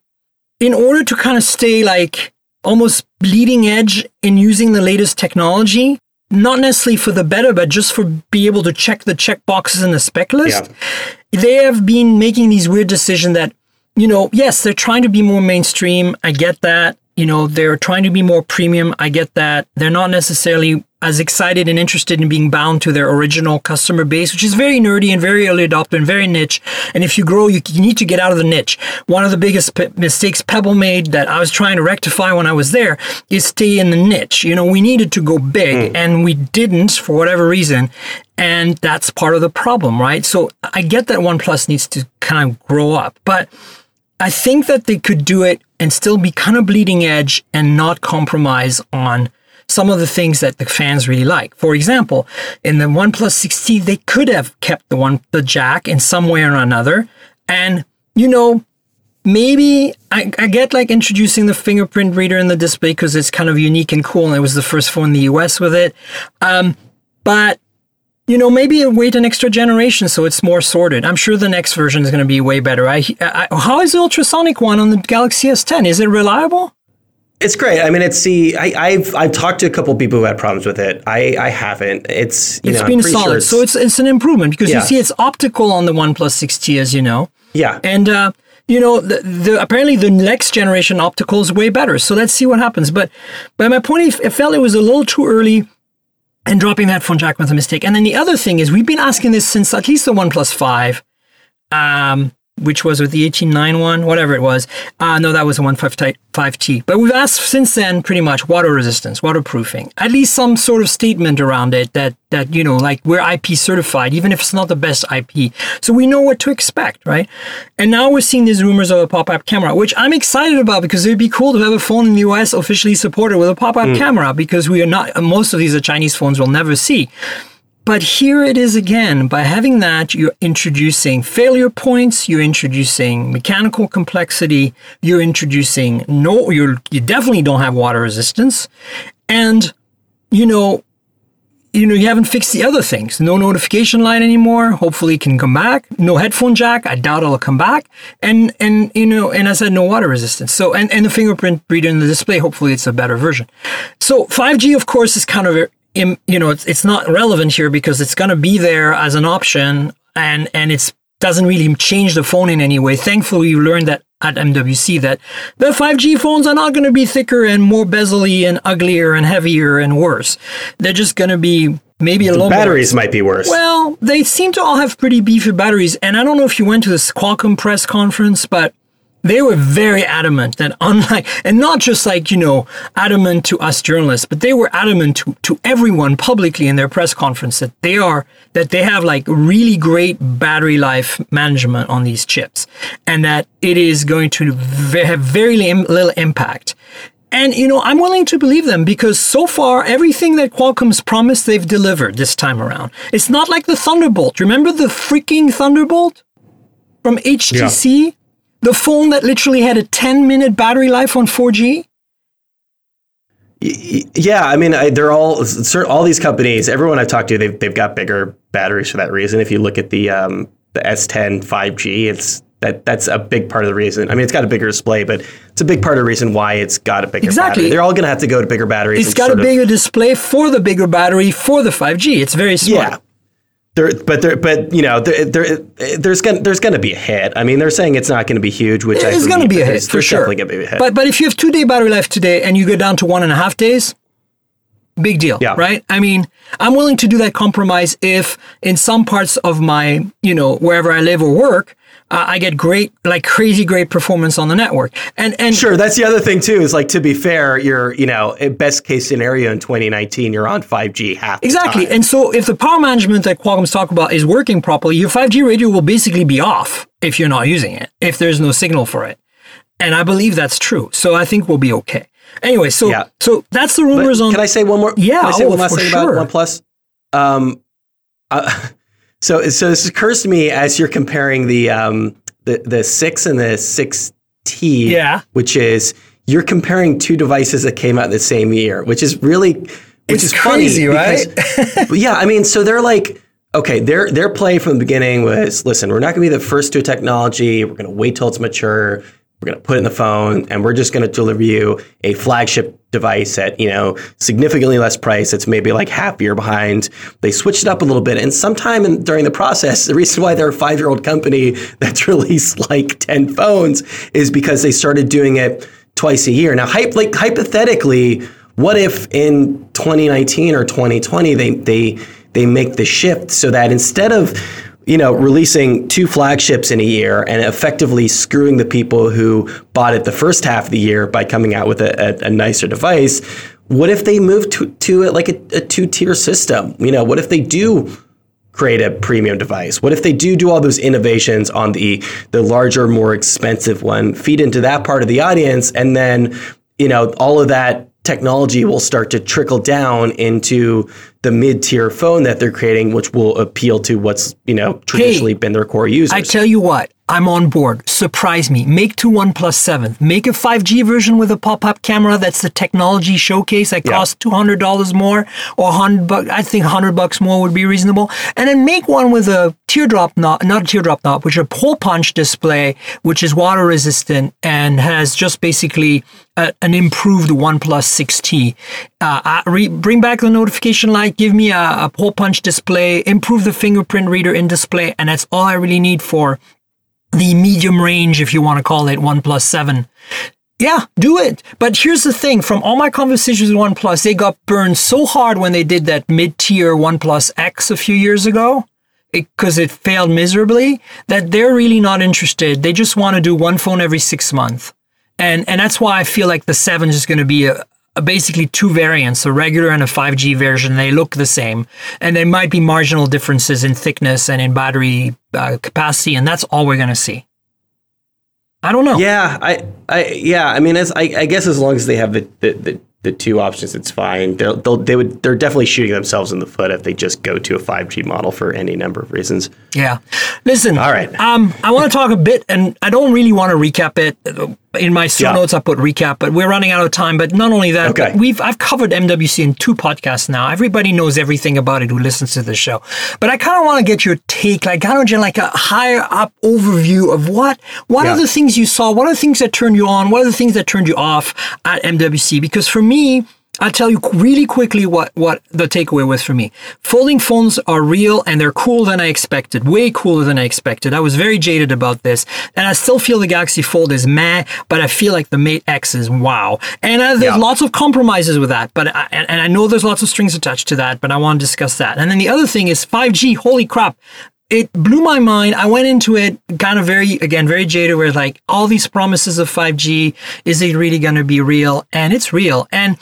in order to kind of stay like almost bleeding edge in using the latest technology, not necessarily for the better, but just for be able to check the check boxes in the spec list, they have been making these weird decisions that you know, yes, they're trying to be more mainstream. I get that. You know, they're trying to be more premium. I get that. They're not necessarily as excited and interested in being bound to their original customer base, which is very nerdy and very early adopter and very niche. And if you grow, you, you need to get out of the niche. One of the biggest p- mistakes Pebble made that I was trying to rectify when I was there is stay in the niche. You know, we needed to go big hmm. and we didn't for whatever reason. And that's part of the problem, right? So I get that OnePlus needs to kind of grow up, but I think that they could do it and still be kind of bleeding edge and not compromise on some of the things that the fans really like. For example, in the OnePlus 6T, they could have kept the one the jack in some way or another, and you know. Maybe I, I get like introducing the fingerprint reader in the display because it's kind of unique and cool, and it was the first phone in the US with it. Um, but you know, maybe wait an extra generation so it's more sorted. I'm sure the next version is going to be way better. I, I, how is the ultrasonic one on the Galaxy S10? Is it reliable? It's great. I mean, it's the I, have I've talked to a couple people who had problems with it. I, I haven't. It's you it's know, been solid, sure it's, so it's it's an improvement because Yeah. you see it's optical on the OnePlus 6T, as you know, yeah. and uh, you know the, the apparently the next generation optical is way better. So let's see what happens. But but my point, I felt it was a little too early. And dropping that phone jack was a mistake. And then the other thing is, we've been asking this since at least the OnePlus 5. Um, which was with the 18.9 one, whatever it was. Uh, no, that was the 155T. But we've asked since then pretty much water resistance, waterproofing, at least some sort of statement around it that, that, you know, like we're IP certified, even if it's not the best IP. So we know what to expect, right? And now we're seeing these rumors of a pop-up camera, which I'm excited about because it'd be cool to have a phone in the US officially supported with a pop-up camera because we are not, most of these are Chinese phones we'll never see. But here it is again. By having that, you're introducing failure points. You're introducing mechanical complexity. You're introducing no. You're you definitely don't have water resistance, and you know, you know you haven't fixed the other things. No notification light anymore. Hopefully, it can come back. No headphone jack. I doubt it'll come back. And and you know, and I said no water resistance. So and and the fingerprint reader in the display. Hopefully, it's a better version. So 5G, of course, is kind of you know, it's, it's not relevant here because it's going to be there as an option and, and it's doesn't really change the phone in any way. Thankfully, we learned that at MWC that the 5G phones are not going to be thicker and more bezelly and uglier and heavier and worse. They're just going to be maybe a little more Batteries might be worse. well, they seem to all have pretty beefy batteries. And I don't know if you went to this Qualcomm press conference, but they were very adamant that unlike, and not just like, you know, adamant to us journalists, but they were adamant to, to everyone publicly in their press conference that they are, that they have like really great battery life management on these chips and that it is going to have very little impact. And you know, I'm willing to believe them because so far everything that Qualcomm's promised they've delivered this time around. It's not like the Thunderbolt. Remember the freaking Thunderbolt from HTC? The phone that literally had a 10 minute battery life on 4G? Yeah, I mean, I, they're all all these companies. Everyone I've talked to, they've they've got bigger batteries for that reason. If you look at the um, the S10 5G, it's that that's a big part of the reason. I mean, it's got a bigger display, but it's a big part of the reason why it's got a bigger Exactly. battery. They're all going to have to go to bigger batteries. It's got a sort of- bigger display for the bigger battery for the 5G. It's very smart. yeah. There, but there, but you know, there, there, there's gonna there's gonna be a hit. I mean, they're saying it's not going to be huge, which I It's going to be a hit for sure. Definitely to be a hit. But but if you have two day battery life today and you go down to one and a half days, big deal, Yeah. right? I mean, I'm willing to do that compromise if in some parts of my you know wherever I live or work, uh, I get great like crazy great performance on the network. And and Sure, that's the other thing too. Is like to be fair, you're you know best case scenario in 2019, you're on 5G half the Exactly. And so if the power management that Qualcomm's talk about is working properly, your 5G radio will basically be off if you're not using it, if there's no signal for it. And I believe that's true. So I think we'll be okay. Anyway, so Yeah. so that's the rumors on Can I say one more? Yeah, Can I say oh, one last thing sure. about OnePlus? Um, uh, so so this occurs to me as you're comparing the um the the six and the six T. Yeah. Which is you're comparing two devices that came out the same year, which is really which It's is crazy, funny right? because- yeah, I mean, so they're like. Okay, their their play from the beginning was listen, we're not going to be the first to a technology. We're going to wait till it's mature. We're going to put it in the phone, and we're just going to deliver you a flagship device at you know significantly less price. It's maybe like half year behind. They switched it up a little bit, and sometime in, during the process, the reason why they're a five year old company that's released like ten phones is because they started doing it twice a year. Now, like hypothetically, what if in 2019 or 2020 they they they make the shift so that instead of you know releasing two flagships in a year and effectively screwing the people who bought it the first half of the year by coming out with a, a, a nicer device what if they move to, to it like a, a two-tier system you know what if they do create a premium device? What if they do do all those innovations on the the larger, more expensive one, feed into that part of the audience, and then you know all of that technology will start to trickle down into the mid-tier phone that they're creating, which will appeal to what's you know traditionally been their core users. I tell you what, I'm on board. Surprise me. Make two OnePlus 7. Make a 5G version with a pop-up camera. That's the technology showcase that Yeah. costs $200 more or 100 bucks. I think 100 bucks more would be reasonable. And then make one with a teardrop knob, not a teardrop knob, which is a hole punch display, which is water resistant and has just basically a, an improved OnePlus 6T. Uh, re- bring back the notification light, give me a, a hole punch display, improve the fingerprint reader in display, and that's all I really need for the medium range, if you want to call it OnePlus 7. Yeah, do it. But here's the thing from all my conversations with OnePlus, they got burned so hard when they did that mid tier OnePlus X a few years ago because it, failed miserably that they're really not interested. They just want to do one phone every six months. And, and that's why I feel like the 7 is going to be a basically two variants, a regular and a 5G version. They look the same, and there might be marginal differences in thickness and in battery uh, capacity, and that's all we're going to see. I don't know. Yeah, I, I, yeah. I mean, as I, I guess as long as they have the the, the, the two options, it's fine. They'll, they'll, they would, they're definitely shooting themselves in the foot if they just go to a 5G model for any number of reasons. Yeah. Listen. All right. Um, I want to talk a bit, and I don't really want to recap it. In my show Yeah. notes, I put recap, but we're running out of time. But not only that, Okay. we've I've covered MWC in two podcasts now. Everybody knows everything about it who listens to the show. But I kind of want to get your take, like kind of like a higher up overview of what what are the things you saw, what are the things that turned you on, what are the things that turned you off at MWC? Because for me, I'll tell you really quickly what, what the takeaway was for me. Folding phones are real and they're cooler than I expected, way cooler than I expected. I was very jaded about this, and I still feel the Galaxy Fold is meh, but I feel like the Mate X is wow. And uh, there's Yeah. lots of compromises with that, but I, and, and I know there's lots of strings attached to that, but I want to discuss that. And then the other thing is 5G. Holy crap! it blew my mind. I went into it kind of very, again, very jaded, where like all these promises of 5G, is it really going to be real? And it's real. And,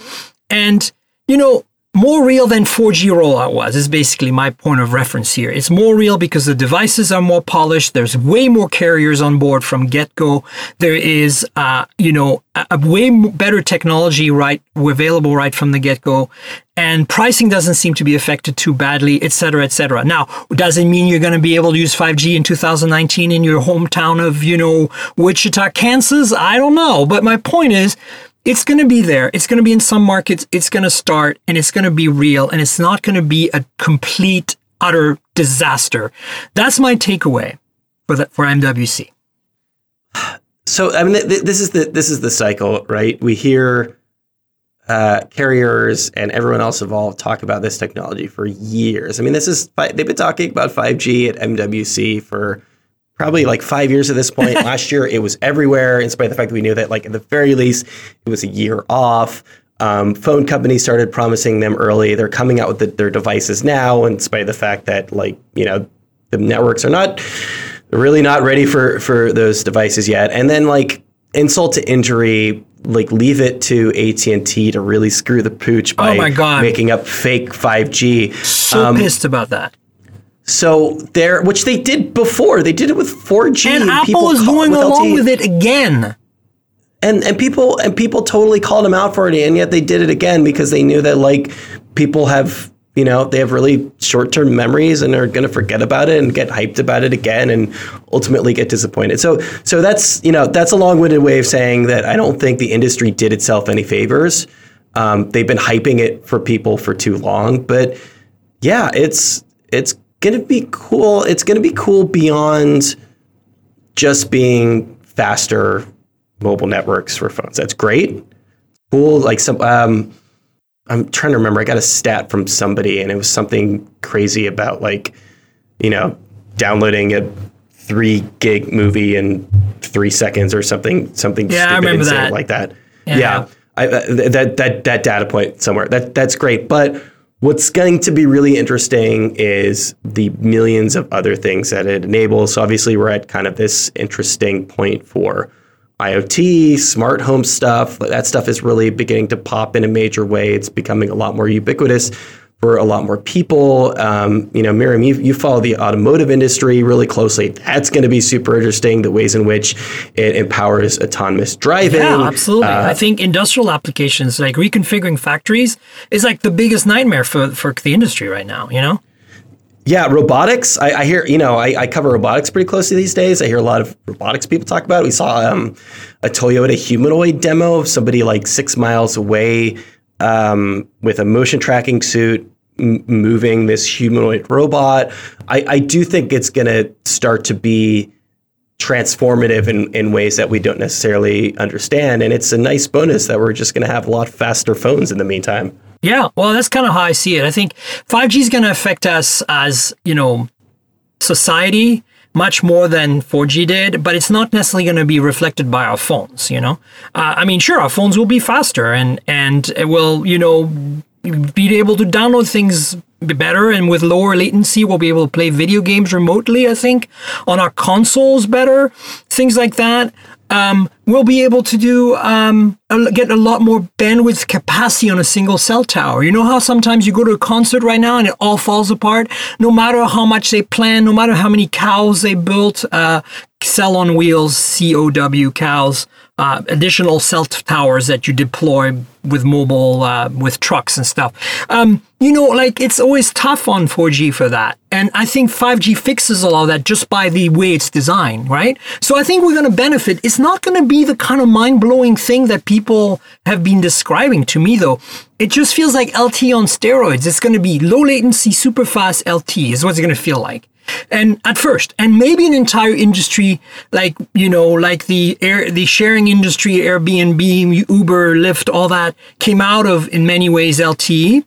and, you know, more real than 4G rollout was is basically my point of reference here. It's more real because the devices are more polished. There's way more carriers on board from get-go. There is, uh, you know, a, a way better technology right available right from the get-go, and pricing doesn't seem to be affected too badly, et cetera, et cetera. Now, does it mean you're going to be able to use 5G in 2019 in your hometown of, you know, Wichita, Kansas? I don't know, but my point is it's going to be there. It's going to be in some markets. It's going to start and it's going to be real and it's not going to be a complete, utter disaster. That's my takeaway for the, for MWC. So I mean, th- th- this is the this is the cycle, right? We hear uh, carriers and everyone else involved talk about this technology for years. I mean, this is they've been talking about 5G at MWC for probably like five years at this point. Last year, it was everywhere, in spite of the fact that we knew that, like at the very least, it was a year off. Um, phone companies started promising them early. They're coming out with the, their devices now, in spite of the fact that, like, you know, the networks are not really not ready for for those devices yet. And then, like, insult to injury, like, leave it to AT and T to really screw the pooch by Oh my God. making up fake 5G. So Um, pissed about that. So there, which they did before, they did it with 4G. And Apple People is going along LTE. with it again. and and people and people totally called them out for it, and yet they did it again because they knew that like people have you know they have really short term memories and are going to forget about it and get hyped about it again and ultimately get disappointed. So so that's you know that's a long winded way of saying that I don't think the industry did itself any favors. Um, they've been hyping it for people for too long, but yeah, it's it's gonna be cool. It's gonna be cool beyond just being faster mobile networks for phones. That's great. Cool. Like some, um, I'm trying to remember. I got a stat from somebody, and it was something crazy about like, you know, downloading a three gig movie in three seconds or something. Something Yeah, I stupid remember that. like that. Yeah. Yeah. I, uh, that that that data point somewhere. That that's great. But what's going to be really interesting is the millions of other things that it enables. So obviously, we're at kind of this interesting point for IoT, smart home stuff. That stuff is really beginning to pop in a major way. It's becoming a lot more ubiquitous for a lot more people. Um, you know, Miriam, you, you follow the automotive industry really closely. That's going to be super interesting. The ways in which it empowers autonomous driving. Yeah, absolutely. Uh, I think industrial applications like reconfiguring factories is like the biggest nightmare for, for the industry right now, you know? Yeah, robotics. I, I hear, you know, I, I, cover robotics pretty closely these days. I hear a lot of robotics people talk about it. We saw um, a Toyota humanoid demo of somebody like six miles away um, with a motion tracking suit m- moving this humanoid robot. I, I do think it's going to start to be transformative in, in ways that we don't necessarily understand. And it's a nice bonus that we're just going to have a lot faster phones in the meantime. Yeah, well, that's kind of how I see it. I think 5G is going to affect us as, you know, society much more than 4G did, but it's not necessarily going to be reflected by our phones, you know? Uh, I mean, sure, our phones will be faster and, and it will, you know, be able to download things better and with lower latency we'll be able to play video games remotely i think on our consoles better things like that um, we'll be able to do um, get a lot more bandwidth capacity on a single cell tower. You know how sometimes you go to a concert right now and it all falls apart. No matter how much they plan, no matter how many cows they built, uh, cell on wheels, COW cows uh, additional cell towers that you deploy with mobile, uh, with trucks and stuff. Um, you know, like it's always tough on 4G for that. And I think 5G fixes a lot of that just by the way it's designed, right? So I think we're going to benefit. It's not going to be the kind of mind blowing thing that people have been describing to me, though. It just feels like LTE on steroids. It's going to be low latency, super fast LTE, is what it's going to feel like and at first and maybe an entire industry like you know like the air the sharing industry airbnb uber lyft all that came out of in many ways lte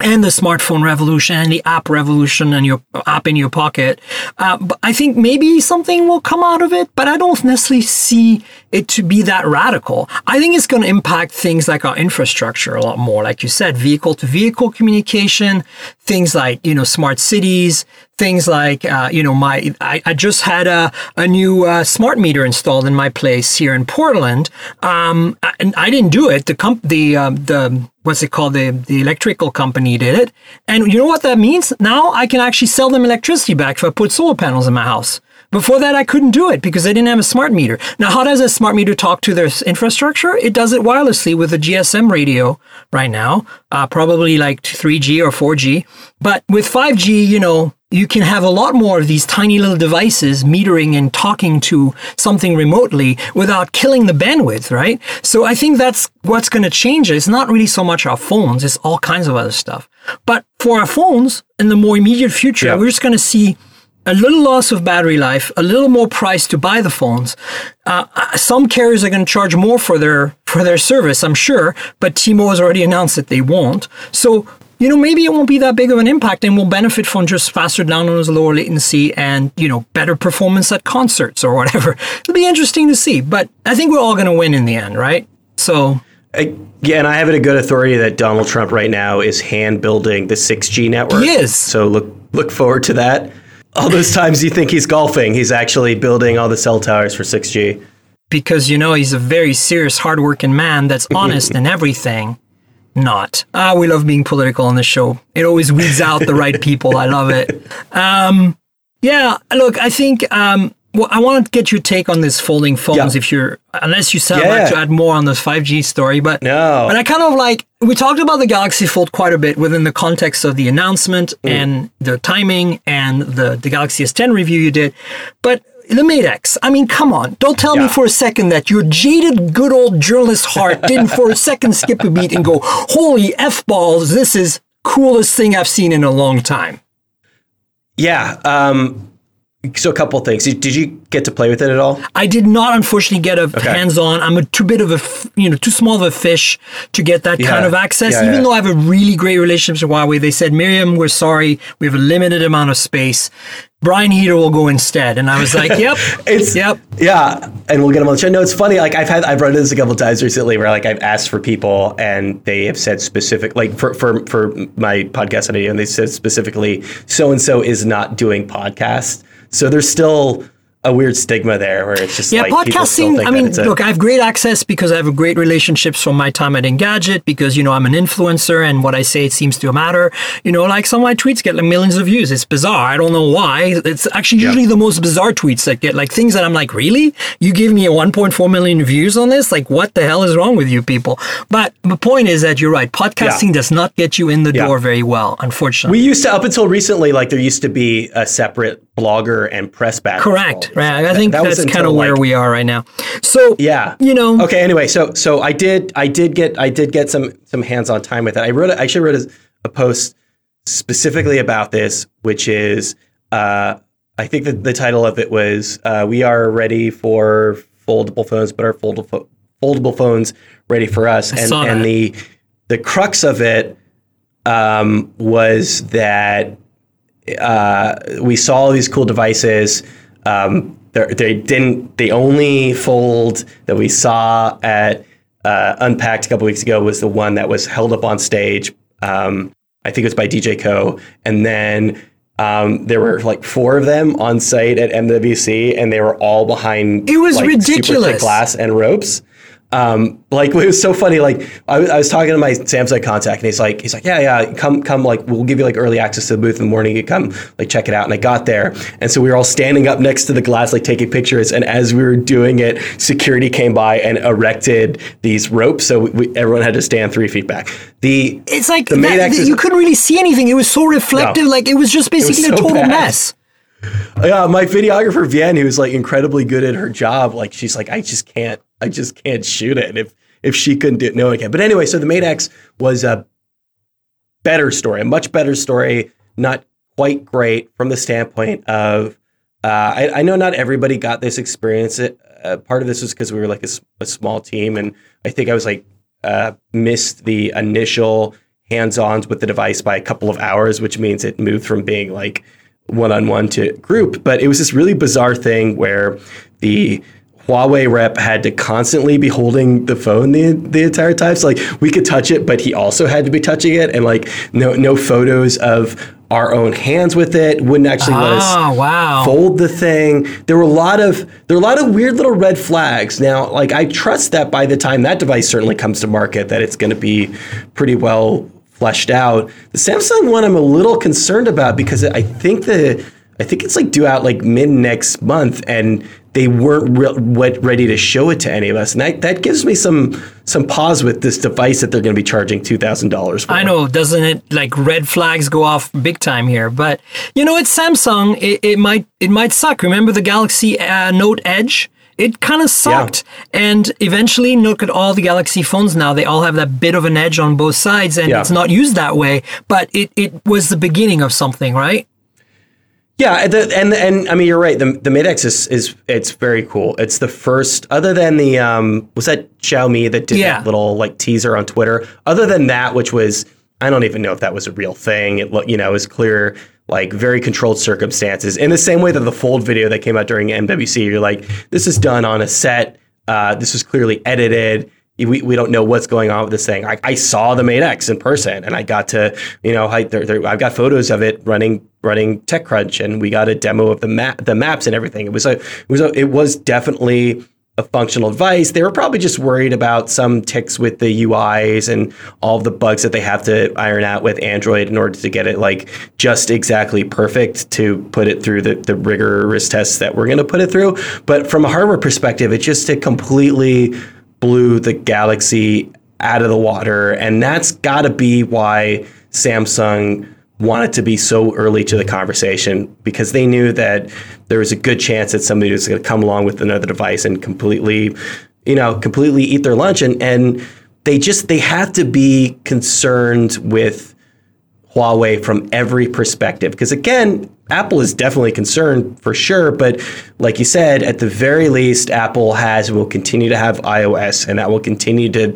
and the smartphone revolution and the app revolution and your app in your pocket. Uh, but I think maybe something will come out of it, but I don't necessarily see it to be that radical. I think it's going to impact things like our infrastructure a lot more. Like you said, vehicle to vehicle communication, things like, you know, smart cities, things like, uh, you know, my, I, I, just had a, a new uh, smart meter installed in my place here in Portland. Um, and I didn't do it. The comp, the, um, the, what's it called? The, the electrical company did it. And you know what that means? Now I can actually sell them electricity back if I put solar panels in my house. Before that, I couldn't do it because I didn't have a smart meter. Now, how does a smart meter talk to their infrastructure? It does it wirelessly with a GSM radio right now, uh, probably like 3G or 4G. But with 5G, you know, you can have a lot more of these tiny little devices metering and talking to something remotely without killing the bandwidth, right? So I think that's what's going to change it. It's not really so much our phones, it's all kinds of other stuff. But for our phones, in the more immediate future, yeah. we're just going to see a little loss of battery life, a little more price to buy the phones. Uh, some carriers are going to charge more for their for their service, I'm sure, but T-Mobile has already announced that they won't. So you know, maybe it won't be that big of an impact and we'll benefit from just faster downloads, lower latency, and, you know, better performance at concerts or whatever. It'll be interesting to see, but I think we're all going to win in the end, right? So. I, yeah, and I have it a good authority that Donald Trump right now is hand building the 6G network. He is. So look look forward to that all those times you think he's golfing, he's actually building all the cell towers for 6G. Because, you know, he's a very serious, hardworking man that's honest in everything. Not. Ah, we love being political on this show. It always weeds out the right people. I love it. Um, yeah, look, I think um, well, I want to get your take on this folding phones. Yeah. If you're, unless you said yeah. like to add more on this 5G story, but no. But I kind of like we talked about the Galaxy Fold quite a bit within the context of the announcement mm. and the timing and the the Galaxy S10 review you did, but the Mate X. I mean, come on. Don't tell yeah. me for a second that your jaded, good old journalist heart didn't for a second skip a beat and go, "Holy f balls! This is coolest thing I've seen in a long time." Yeah. Um, so a couple things. Did you get to play with it at all? I did not, unfortunately, get a okay. hands-on. I'm a too bit of a, you know, too small of a fish to get that yeah. kind of access. Yeah, Even yeah. though I have a really great relationship with Huawei, they said, Miriam, we're sorry, we have a limited amount of space. Brian Heater will go instead, and I was like, "Yep, it's yep, yeah." And we'll get him on the show. No, it's funny. Like I've had, I've run into this a couple times recently, where like I've asked for people, and they have said specific, like for for for my podcast idea, and they said specifically, so and so is not doing podcast so there's still a weird stigma there where it's just Yeah, like podcasting. think I mean, a- look, I have great access because I have great relationships from my time at Engadget because, you know, I'm an influencer and what I say, it seems to matter. You know, like some of my tweets get like millions of views. It's bizarre. I don't know why. It's actually usually the most bizarre tweets that get like things that I'm like, really? You gave me a 1.4 million views on this? Like, what the hell is wrong with you people? But the point is that you're right. Podcasting Yeah. does not get you in the Yeah. door very well, unfortunately. we used to up until recently, like there used to be a separate blogger and press battle. Correct. Right. I think that that's kind of where like- we are right now. So, Yeah. you know, Okay. Anyway, so so I did I did get I did get some some hands on time with it. I wrote a, I actually wrote a, a post specifically about this, which is uh, I think that the title of it was uh, "We are ready for foldable phones, but are foldable foldable phones ready for us?" and saw and the the crux of it um, was that uh, we saw all these cool devices. Um, they're- didn't. The only fold that we saw at uh, Unpacked a couple weeks ago was the one that was held up on stage. Um, I think it was by DJ Koh. And then um, there were like four of them on site at MWC, and they were all behind. It was like, Super ridiculous. thick glass and ropes. Um, like it was so funny. Like I, was- I was talking to my Samsung contact, and he's like, he's like, yeah, yeah, come, come. Like we'll give you like early access to the booth in the morning. You come, like check it out. And I got there, and so we were all standing up next to the glass, like taking pictures. And as we were doing it, security came by and erected these ropes, so we, everyone had to stand three feet back. The It's like The X that you couldn't really see anything. It was so reflective. No. Like it was just basically so a total bad. mess. Yeah, my videographer Vienne, who's like incredibly good at her job, like she's like, I just can't, I just can't shoot it. And if if she couldn't do it, no one can. But anyway, so the Mate X was a better story, a much better story, not quite great from the standpoint of. Uh, I, I know not everybody got this experience. Uh, part of this was because we were like a small team, and I think I was like uh, missed the initial hands-ons with the device by a couple of hours, which means it moved from being like one-on-one to group. But it was this really bizarre thing where the Huawei rep had to constantly be holding the phone the, the entire time. So like we could touch it, but he also had to be touching it, and like no no photos of our own hands with it wouldn't actually let us Ah, wow. fold the thing. There were a lot of there were a lot of weird little red flags. Now, like I trust that by the time that device certainly comes to market, that it's going to be pretty well fleshed out. The Samsung one, I'm a little concerned about because I think the I think it's like due out like mid next month, and they weren't re- ready to show it to any of us, and that, that gives me some some pause with this device that they're going to be charging two thousand dollars for. I know, doesn't it? Like red flags go off big time here. But you know, it's Samsung. It, it might it might suck. Remember the Galaxy uh, Note Edge? It kind of sucked. And eventually, look at all the Galaxy phones now. They all have that bit of an edge on both sides, and Yeah. it's not used that way. But it, it was the beginning of something, right? Yeah, and the, and and I mean you're right. The the Mate X is, is it's very cool. It's the first, other than the um, was that Xiaomi that did Yeah. that little like teaser on Twitter. Other than that, which was I don't even know if that was a real thing. It look you know it was clear like very controlled circumstances. In the same way that the Fold video that came out during MWC, you're like this is done on a set. Uh, this was clearly edited we, we don't know what's going on with this thing. I, I saw the Mate X in person, and I got to you know I've got photos of it running running TechCrunch, and we got a demo of the map the maps and everything. It was a it was a, it was definitely a functional device. They were probably just worried about some ticks with the UIs and all the bugs that they have to iron out with Android in order to get it like just exactly perfect to put it through the, the rigorous tests that we're going to put it through. But from a hardware perspective, it just it completely blew the Galaxy out of the water. And that's got to be why Samsung wanted to be so early to the conversation because they knew that there was a good chance that somebody was going to come along with another device and completely, you know, completely eat their lunch. And, and they just, they have to be concerned with Huawei from every perspective. Because again, Apple is definitely concerned for sure. But like you said, at the very least, Apple has will continue to have iOS, and that will continue to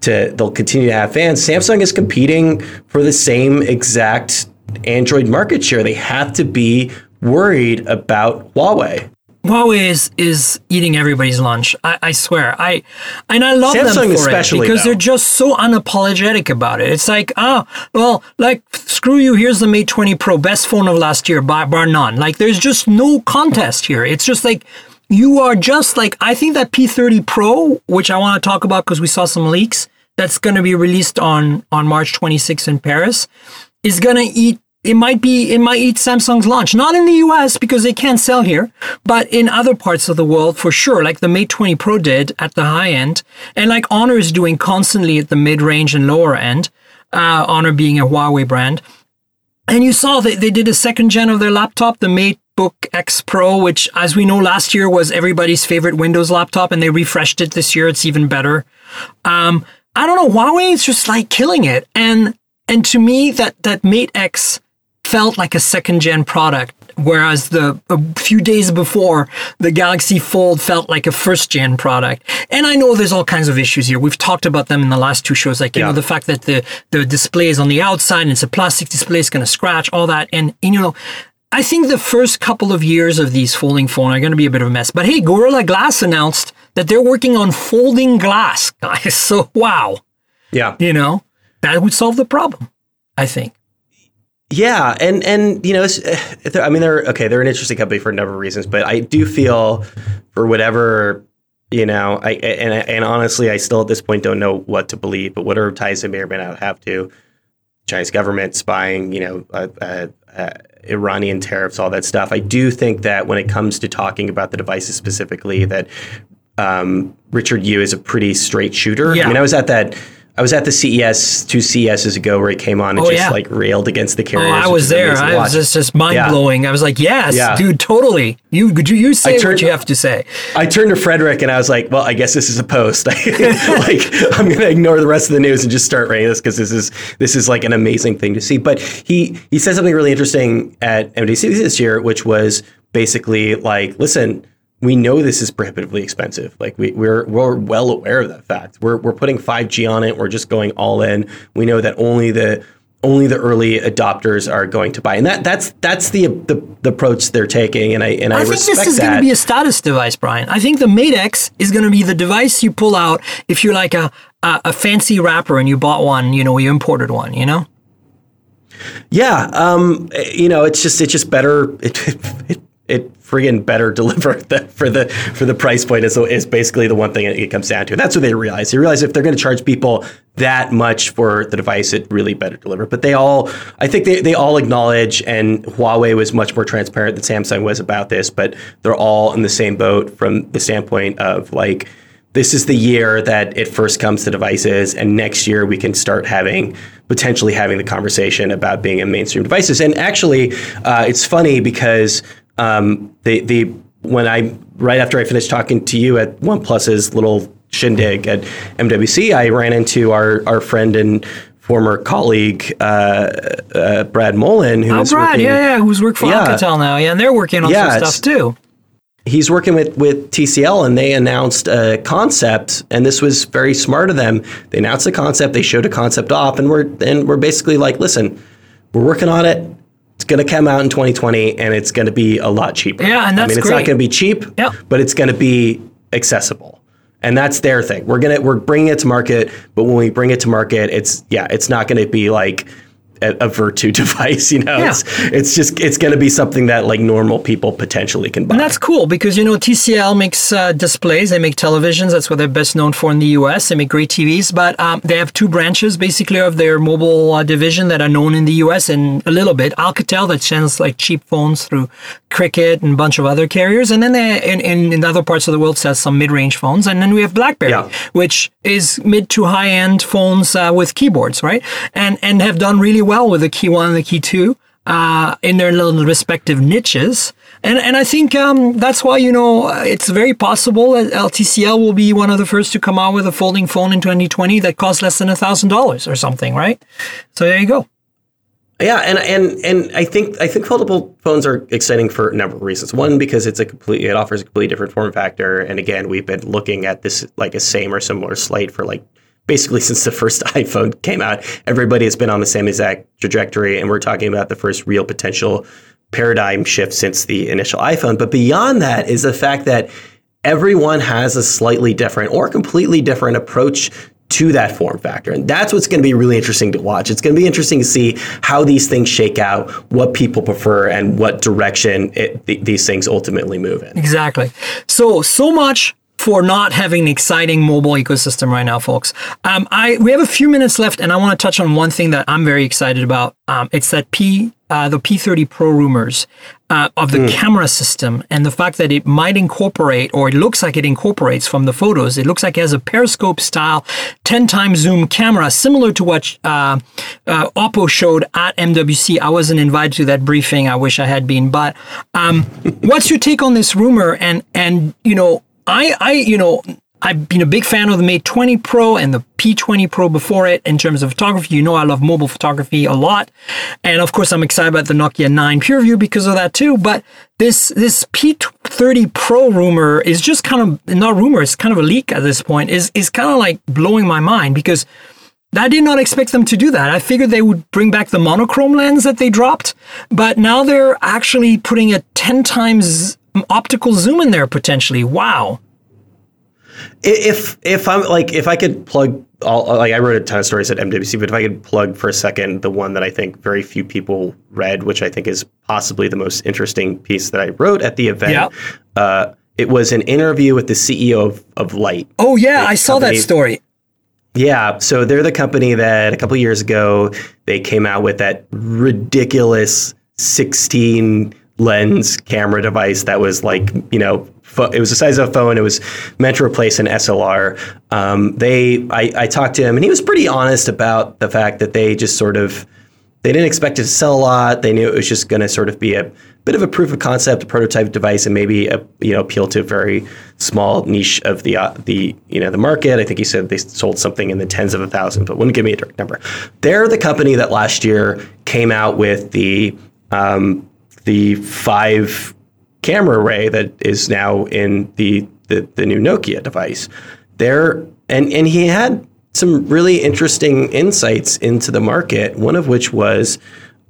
to they'll continue to have fans. Samsung is competing for the same exact Android market share. They have to be worried about Huawei. Huawei is is eating everybody's lunch. I, I swear. I and I love Samsung them for especially, it because though. they're just so unapologetic about it. It's like, ah, well, like screw you. Here's the Mate 20 Pro, best phone of last year, bar, bar none. Like there's just no contest here. It's just like you are just like I think that P30 Pro, which I want to talk about because we saw some leaks, that's going to be released on on March 26th in Paris, is going to eat. It might be. It might eat Samsung's launch. Not in the U.S. because they can't sell here, but in other parts of the world for sure. Like the Mate 20 Pro did at the high end, and like Honor is doing constantly at the mid range and lower end. Uh, Honor being a Huawei brand. And you saw that they did a second gen of their laptop, the MateBook X Pro, which, as we know, last year was everybody's favorite Windows laptop, and they refreshed it this year. It's even better. Um, I don't know. Huawei is just like killing it, and and to me, that that Mate X felt like a second gen product, whereas the a few days before the Galaxy Fold felt like a first gen product. And I know there's all kinds of issues here. We've talked about them in the last two shows, like you Yeah. know the fact that the the display is on the outside and it's a plastic display, it's going to scratch all that, and, and you know. I think the first couple of years of these folding phone are going to be a bit of a mess. But hey, Gorilla Glass announced that they're working on folding glass, guys. So wow, Yeah. you know, that would solve the problem. I think. Yeah, and and you know, it's, I mean, they're okay. They're an interesting company for a number of reasons, but I do feel for whatever you know, I and and honestly, I still at this point don't know what to believe. But whatever ties they may or may not have to Chinese government spying, you know, uh, uh, uh, Iranian tariffs, all that stuff. I do think that when it comes to talking about the devices specifically, that um, Richard Yu is a pretty straight shooter. Yeah. I mean, I was at that. I was at the CES two CESs ago where he came on and Oh, just yeah. like railed against the Oh. I was there. I was just, just mind Yeah. blowing. I was like, yes, Yeah. dude, totally. You you, you say turned- what you have to say. I turned to Frederic and I was like, "Well, I guess this is a post. like, I'm going to ignore the rest of the news and just start writing this because this is this is like an amazing thing to see." But he he said something really interesting at MDC this year, which was basically like, "Listen, we know this is prohibitively expensive. Like, we, we're we're well aware of that fact. We're we're putting 5G on it. We're just going all in. We know that only the only the early adopters are going to buy, and that that's that's the the, the approach they're taking. And I and I, I think this is going to be a status device, Brian. I think the Mate X is going to be the device you pull out if you're like a, a a fancy rapper and you bought one, you know, you imported one, you know. Yeah, um, you know, it's just it's just better. It it, it friggin' better deliver the, for the for the price point is is basically the one thing it comes down to. That's what they realize. They realize if they're going to charge people that much for the device, it really better deliver. But they all, I think they, they all acknowledge, and Huawei was much more transparent than Samsung was about this. But they're all in the same boat from the standpoint of like this is the year that it first comes to devices, and next year we can start having potentially having the conversation about being in mainstream devices. And actually, uh, it's funny because um, the the when I right after I finished talking to you at OnePlus's little shindig at MWC, I ran into our our friend and former colleague uh, uh, Brad Molen, who Oh, is Brad, working- yeah, yeah, who's worked for Yeah. Alcatel now, yeah, and they're working on Yeah, some stuff too. he's working with, with TCL and they announced a concept and this was very smart of them. They announced a concept, they showed a concept off and we're and we're basically like, listen, we're working on it. It's going to come out in 2020 and it's going to be a lot cheaper. Yeah, and that's I mean, it's great. not going to be cheap, Yep. but it's going to be accessible. And that's their thing. We're gonna we're bringing it to market, but when we bring it to market, it's yeah, it's not going to be like a, a Vertu device. You know, Yeah. it's it's just it's going to be something that like normal people potentially can buy. And that's cool because you know TCL makes uh, displays, they make televisions. That's what they're best known for in the U.S. They make great TVs, but um, they have two branches basically of their mobile uh, division that are known in the U.S. and a little bit Alcatel that sends like cheap phones through Cricket and a bunch of other carriers, and then they in, in, in other parts of the world sells some mid-range phones, and then we have BlackBerry, Yeah. which is mid to high-end phones uh, with keyboards, right? And and have done really well with the Key One and the Key Two uh, in their little respective niches. And and I think um, that's why you know it's very possible that LTCL will be one of the first to come out with a folding phone in 2020 that costs less than a thousand dollars or something, right? So there you go. Yeah, and and and I think I think foldable phones are exciting for a number of reasons. One, because it's a complete it offers a completely different form factor, and again, we've been looking at this like a same or similar slate for like basically since the first iPhone came out. Everybody has been on the same exact trajectory, and we're talking about the first real potential paradigm shift since the initial iPhone. But beyond that is the fact that everyone has a slightly different or completely different approach to that form factor. And that's what's going to be really interesting to watch. It's going to be interesting to see how these things shake out, what people prefer, and what direction it, th- these things ultimately move in. Exactly. So, so much for not having an exciting mobile ecosystem right now, folks. Um, I we have a few minutes left, and I want to touch on one thing that I'm very excited about. Um, it's that P uh, the P30 Pro rumors uh, of the mm. camera system and the fact that it might incorporate, or it looks like it incorporates from the photos. It looks like it has a periscope style 10 times zoom camera, similar to what uh, uh Oppo showed at MWC. I wasn't invited to that briefing. I wish I had been. But um, what's your take on this rumor? And and you know, I I you know I've been a big fan of the Mate 20 Pro and the P20 Pro before it in terms of photography. You know, I love mobile photography a lot. And of course, I'm excited about the Nokia 9 PureView because of that too. But this, this P30 Pro rumor is just kind of, not rumor, it's kind of a leak at this point, is, is kind of like blowing my mind because I did not expect them to do that. I figured they would bring back the monochrome lens that they dropped, but now they're actually putting a 10 times optical zoom in there potentially. Wow. If if I'm like if I could plug all like I wrote a ton of stories at MWC, but if I could plug for a second the one that I think very few people read, which I think is possibly the most interesting piece that I wrote at the event. Yeah. Uh, it was an interview with the CEO of, of Light. Oh yeah, I saw company. that story. Yeah, so they're the company that a couple years ago they came out with that ridiculous 16 lens camera device that was like you know it was the size of a phone. It was meant to replace an SLR. Um, they, I, I, talked to him, and he was pretty honest about the fact that they just sort of, they didn't expect it to sell a lot. They knew it was just going to sort of be a bit of a proof of concept, a prototype device, and maybe a, you know appeal to a very small niche of the uh, the you know the market. I think he said they sold something in the tens of a thousand, but wouldn't give me a direct number. They're the company that last year came out with the um, the five camera array that is now in the, the, the new Nokia device. There and and he had some really interesting insights into the market. One of which was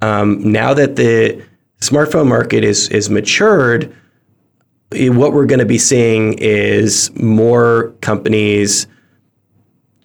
um, now that the smartphone market is is matured, what we're going to be seeing is more companies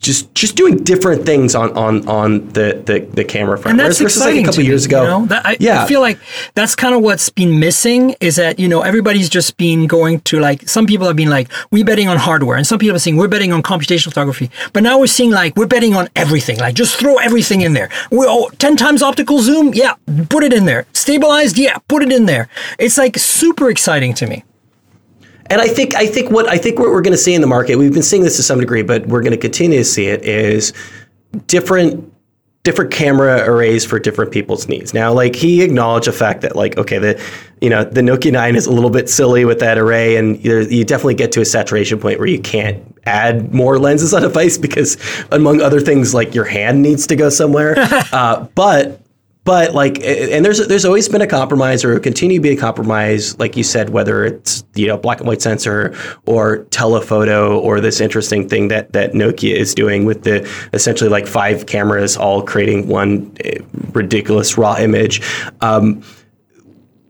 just just doing different things on on on the the, the camera front. And that's Whereas exciting. Like a couple years ago, you know? that, I, yeah. I feel like that's kind of what's been missing is that you know everybody's just been going to like some people have been like we're betting on hardware, and some people are saying we're betting on computational photography. But now we're seeing like we're betting on everything. Like just throw everything in there. We oh, 10 times optical zoom, yeah, put it in there. Stabilized, yeah, put it in there. It's like super exciting to me. And I think I think what I think what we're going to see in the market, we've been seeing this to some degree, but we're going to continue to see it is different different camera arrays for different people's needs. Now, like he acknowledged the fact that like okay, the you know the Nokia 9 is a little bit silly with that array, and you definitely get to a saturation point where you can't add more lenses on a device because among other things, like your hand needs to go somewhere. uh, but but like and there's there's always been a compromise or continue to be a compromise like you said whether it's you know black and white sensor or telephoto or this interesting thing that that Nokia is doing with the essentially like five cameras all creating one eh, ridiculous raw image um,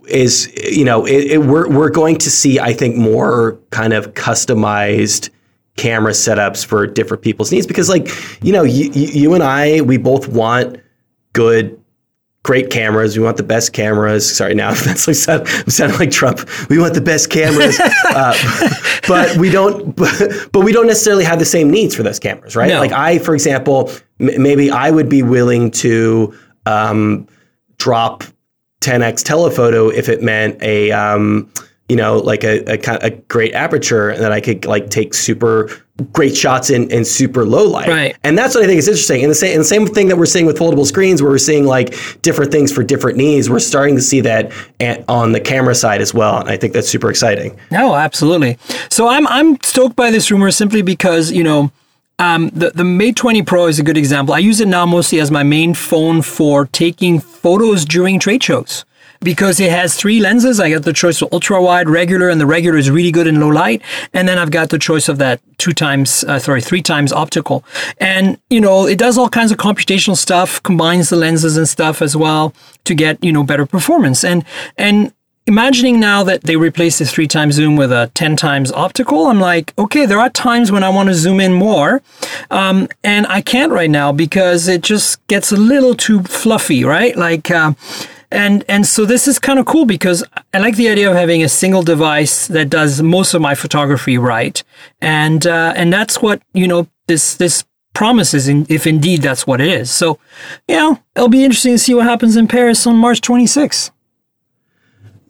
is you know it, it, we're we're going to see I think more kind of customized camera setups for different people's needs because like you know you, you and I we both want good great cameras. We want the best cameras. Sorry, now that's like sound, sounding like Trump. We want the best cameras, uh, but we don't. But, but, we don't necessarily have the same needs for those cameras, right? No. Like I, for example, m- maybe I would be willing to um, drop 10x telephoto if it meant a um, you know, like a, a, a great aperture that I could like take super great shots in, in super low light. Right. And that's what I think is interesting. And the same, and the same thing that we're seeing with foldable screens, where we're seeing like different things for different needs. We're starting to see that at, on the camera side as well. And I think that's super exciting. No, absolutely. So I'm, I'm stoked by this rumor simply because, you know, um, the, the Mate 20 Pro is a good example. I use it now mostly as my main phone for taking photos during trade shows. Because it has three lenses. I got the choice of ultra wide, regular, and the regular is really good in low light. And then I've got the choice of that two times, uh, sorry, three times optical. And, you know, it does all kinds of computational stuff, combines the lenses and stuff as well to get, you know, better performance. And, and imagining now that they replace the three times zoom with a 10 times optical, I'm like, okay, there are times when I want to zoom in more. Um, and I can't right now because it just gets a little too fluffy, right? Like, uh, and and so this is kind of cool because I like the idea of having a single device that does most of my photography right, and uh, and that's what you know this this promises in, if indeed that's what it is. So, you know, it'll be interesting to see what happens in Paris on March 26th.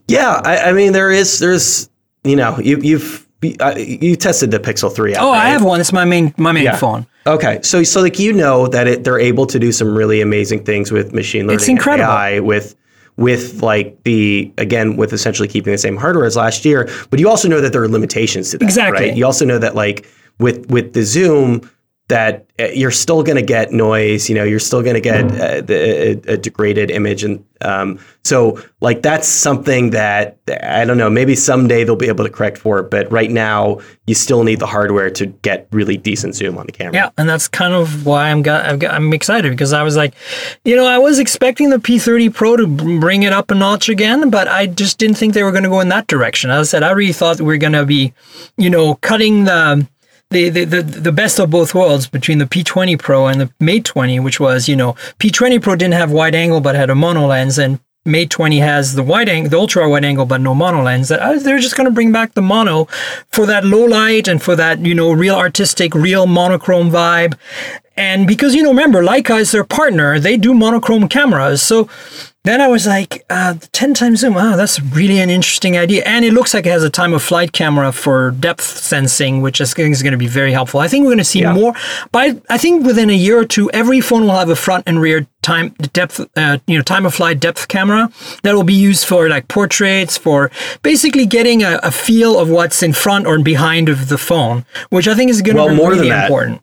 Yeah, I, I mean there is there's you know you you've uh, you tested the Pixel Three out. Oh, right? I have one. It's my main my main Yeah. phone. Okay, so so like you know that it, they're able to do some really amazing things with machine learning, It's incredible. AI with with like the again with essentially keeping the same hardware as last year. But you also know that there are limitations to that. Exactly. Right? You also know that like with with the zoom that uh, you're still going to get noise. You know, you're still going to get uh, the, a, degraded image, and um, so like that's something that I don't know. Maybe someday they'll be able to correct for it, but right now you still need the hardware to get really decent zoom on the camera. Yeah, and that's kind of why I'm got, I've got I'm excited because I was like, you know, I was expecting the P30 Pro to bring it up a notch again, but I just didn't think they were going to go in that direction. As I said, I really thought we were going to be, you know, cutting the. The, the, the, best of both worlds between the P20 Pro and the Mate 20, which was, you know, P20 Pro didn't have wide angle but had a mono lens, and Mate 20 has the wide angle, the ultra wide angle, but no mono lens. That uh, they're just going to bring back the mono for that low light and for that you know real artistic, real monochrome vibe. And because you know, remember Leica is their partner, they do monochrome cameras. So then I was like, uh, 10 times zoom. Wow, that's really an interesting idea. And it looks like it has a time of flight camera for depth sensing, which I think is going to be very helpful. I think we're going to see Yeah. more. But I think within a year or two, every phone will have a front and rear time depth, uh, you know, time of flight depth camera that will be used for like portraits, for basically getting a, a feel of what's in front or behind of the phone, which I think is going to Well, be more than really that, important.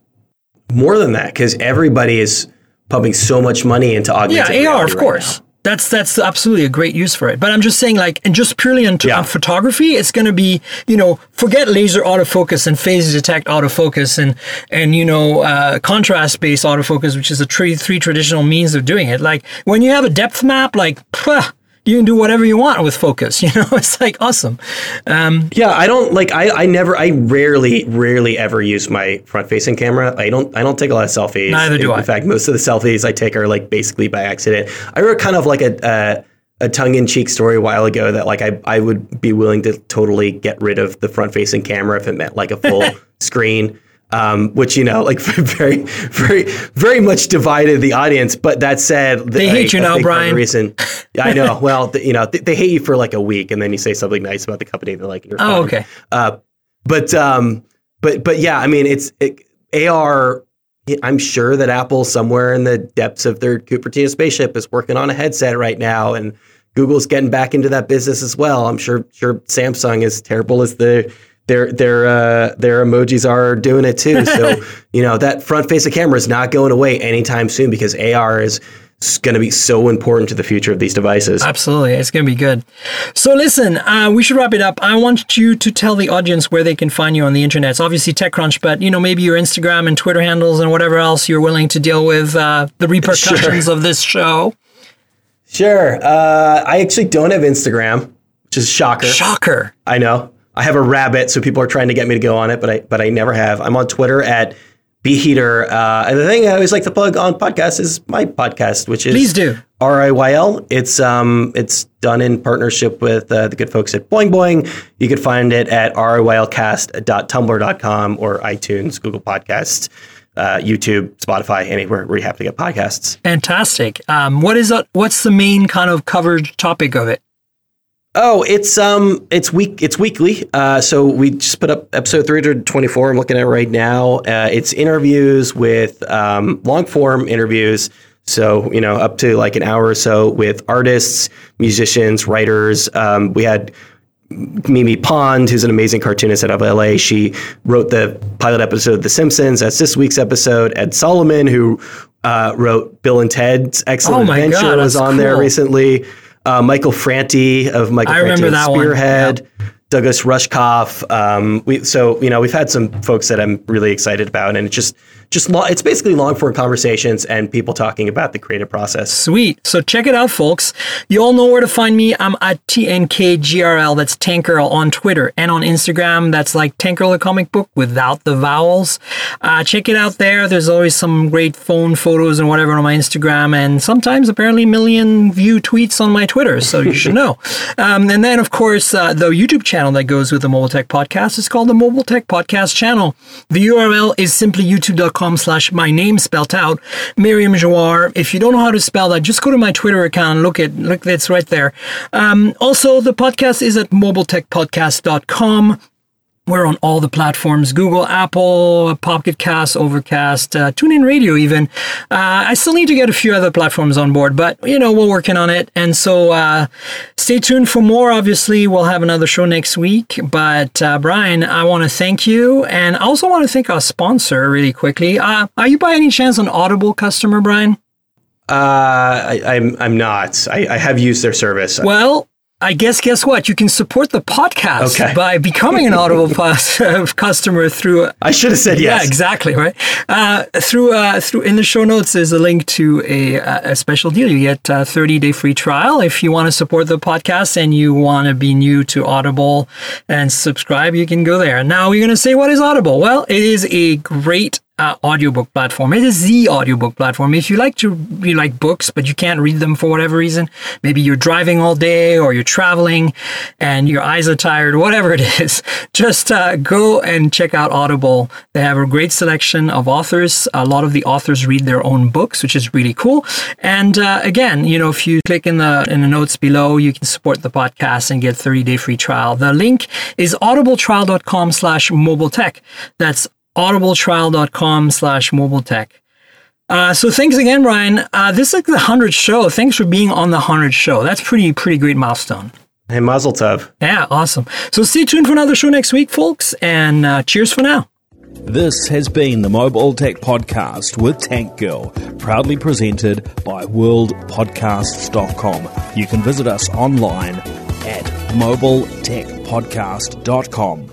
more than that because everybody is pumping so much money into augmented Yeah, AR, reality of right course. That's that's absolutely a great use for it. But I'm just saying, like, and just purely on, Yeah. photography, it's going to be, you know, forget laser autofocus and phase detect autofocus and and you know uh, contrast based autofocus, which is a three three traditional means of doing it. Like when you have a depth map, like. pah, you can do whatever you want with focus. You know, it's like awesome. Um, Yeah, I don't like. I, I never. I rarely, rarely ever use my front-facing camera. I don't. I don't take a lot of selfies. Neither do in, I. In fact, most of the selfies I take are like basically by accident. I wrote kind of like a a, a tongue-in-cheek story a while ago that like I I would be willing to totally get rid of the front-facing camera if it meant like a full screen. Um, which you know, like very, very, very much divided the audience. But that said, They hate you now, big part of the Brian. Reason, I know. Well, th- you know, th- they hate you for like a week, and then you say something nice about the company. They're like, You're oh, fine. okay. Uh, but um, but but yeah, I mean, it's it, AR. I'm sure that Apple, somewhere in the depths of their Cupertino spaceship, is working on a headset right now, and Google's getting back into that business as well. I'm sure sure Samsung, as terrible as the their their uh, their emojis are doing it too. So you know that front face of camera is not going away anytime soon because AR is going to be so important to the future of these devices. Absolutely. It's going to be good. So, listen, uh, we should wrap it up. I want you to tell the audience where they can find you on the internet. It's obviously TechCrunch, but, you know, maybe your Instagram and Twitter handles and whatever else you're willing to deal with uh, the repercussions of this show. Sure. Uh, I actually don't have Instagram, which is a shocker. Shocker. I know. I have a rabbit, so people are trying to get me to go on it, but I but I never have. I'm on Twitter at bheater. Uh, and the thing I always like to plug on podcasts is my podcast, which is Please do. RIYL. It's um it's done in partnership with uh, the good folks at Boing Boing. You can find it at rylcast.tumblr.com or iTunes, Google Podcasts, uh, YouTube, Spotify, anywhere where you have to get podcasts. Fantastic. Um, what is that? What's the main kind of covered topic of it? Oh, it's um, it's week, it's weekly. Uh, so we just put up episode three hundred twenty-four. I'm looking at it right now. Uh, it's interviews with um, long form interviews. So you know, up to like an hour or so with artists, musicians, writers. Um, we had Mimi Pond, who's an amazing cartoonist out of LA. She wrote the pilot episode of The Simpsons. That's this week's episode. Ed Solomon, who uh, wrote Bill and Ted's Excellent Oh Adventure, God, was on there recently. Uh, Michael Franti of Michael I Franti remember and that Spearhead. Douglas Rushkoff. Um, we so you know we've had some folks that I'm really excited about, and it just just lo- it's basically long form conversations and people talking about the creative process. Sweet. So check it out, folks. You all know where to find me. I'm at TNKGRL. That's Tank Girl on Twitter and on Instagram. That's like Tank Girl the comic book without the vowels. Uh, check it out there. There's always some great phone photos and whatever on my Instagram, and sometimes apparently million view tweets on my Twitter. So you should know. Um, and then, of course, uh, the YouTube channel that goes with the Mobile Tech Podcast is called the Mobile Tech Podcast channel. The URL is simply youtube.com slash my name spelt out, Miriam Joire. If you don't know how to spell that, just go to my Twitter account. Look at look, that's right there. Um, also, the podcast is at mobiletechpodcast.com. We're on all the platforms Google, Apple, Pocket Cast, Overcast, uh, TuneIn Radio, even. Uh, I still need to get a few other platforms on board, but you know, we're working on it. And so uh, stay tuned for more. Obviously, we'll have another show next week. But uh, Brian, I want to thank you. And I also want to thank our sponsor really quickly. Uh, are you by any chance an Audible customer, Brian? Uh, I, I'm I'm not. I, I have used their service. Well, I guess guess what? You can support the podcast Okay. by becoming an Audible Plus customer through. I should have said yes. Yeah, exactly. Right. Uh, through uh, through in the show notes, there's a link to a a special deal. You get a 30 day free trial if you want to support the podcast and you want to be new to Audible and subscribe. You can go there. Now you're going to say, what is Audible? Well, it is a great uh, audiobook platform. It is the audiobook platform. If you like to you like books, but you can't read them for whatever reason, maybe you're driving all day or you're traveling and your eyes are tired, whatever it is, just uh, go and check out Audible. They have a great selection of authors. A lot of the authors read their own books, which is really cool. And uh, again, you know, if you click in the in the notes below, you can support the podcast and get 30 day free trial. The link is audibletrial.com slash mobile tech. That's audibletrial.com slash mobile tech. Uh, so thanks again, Ryan. Uh, this is like the 100th show. Thanks for being on the 100th show. That's pretty, pretty great milestone. Hey, Mazel Tov. Yeah, awesome. So stay tuned for another show next week, folks, and uh, cheers for now. This has been the Mobile Tech Podcast with Tank Girl, proudly presented by worldpodcasts.com. You can visit us online at mobiletechpodcast.com.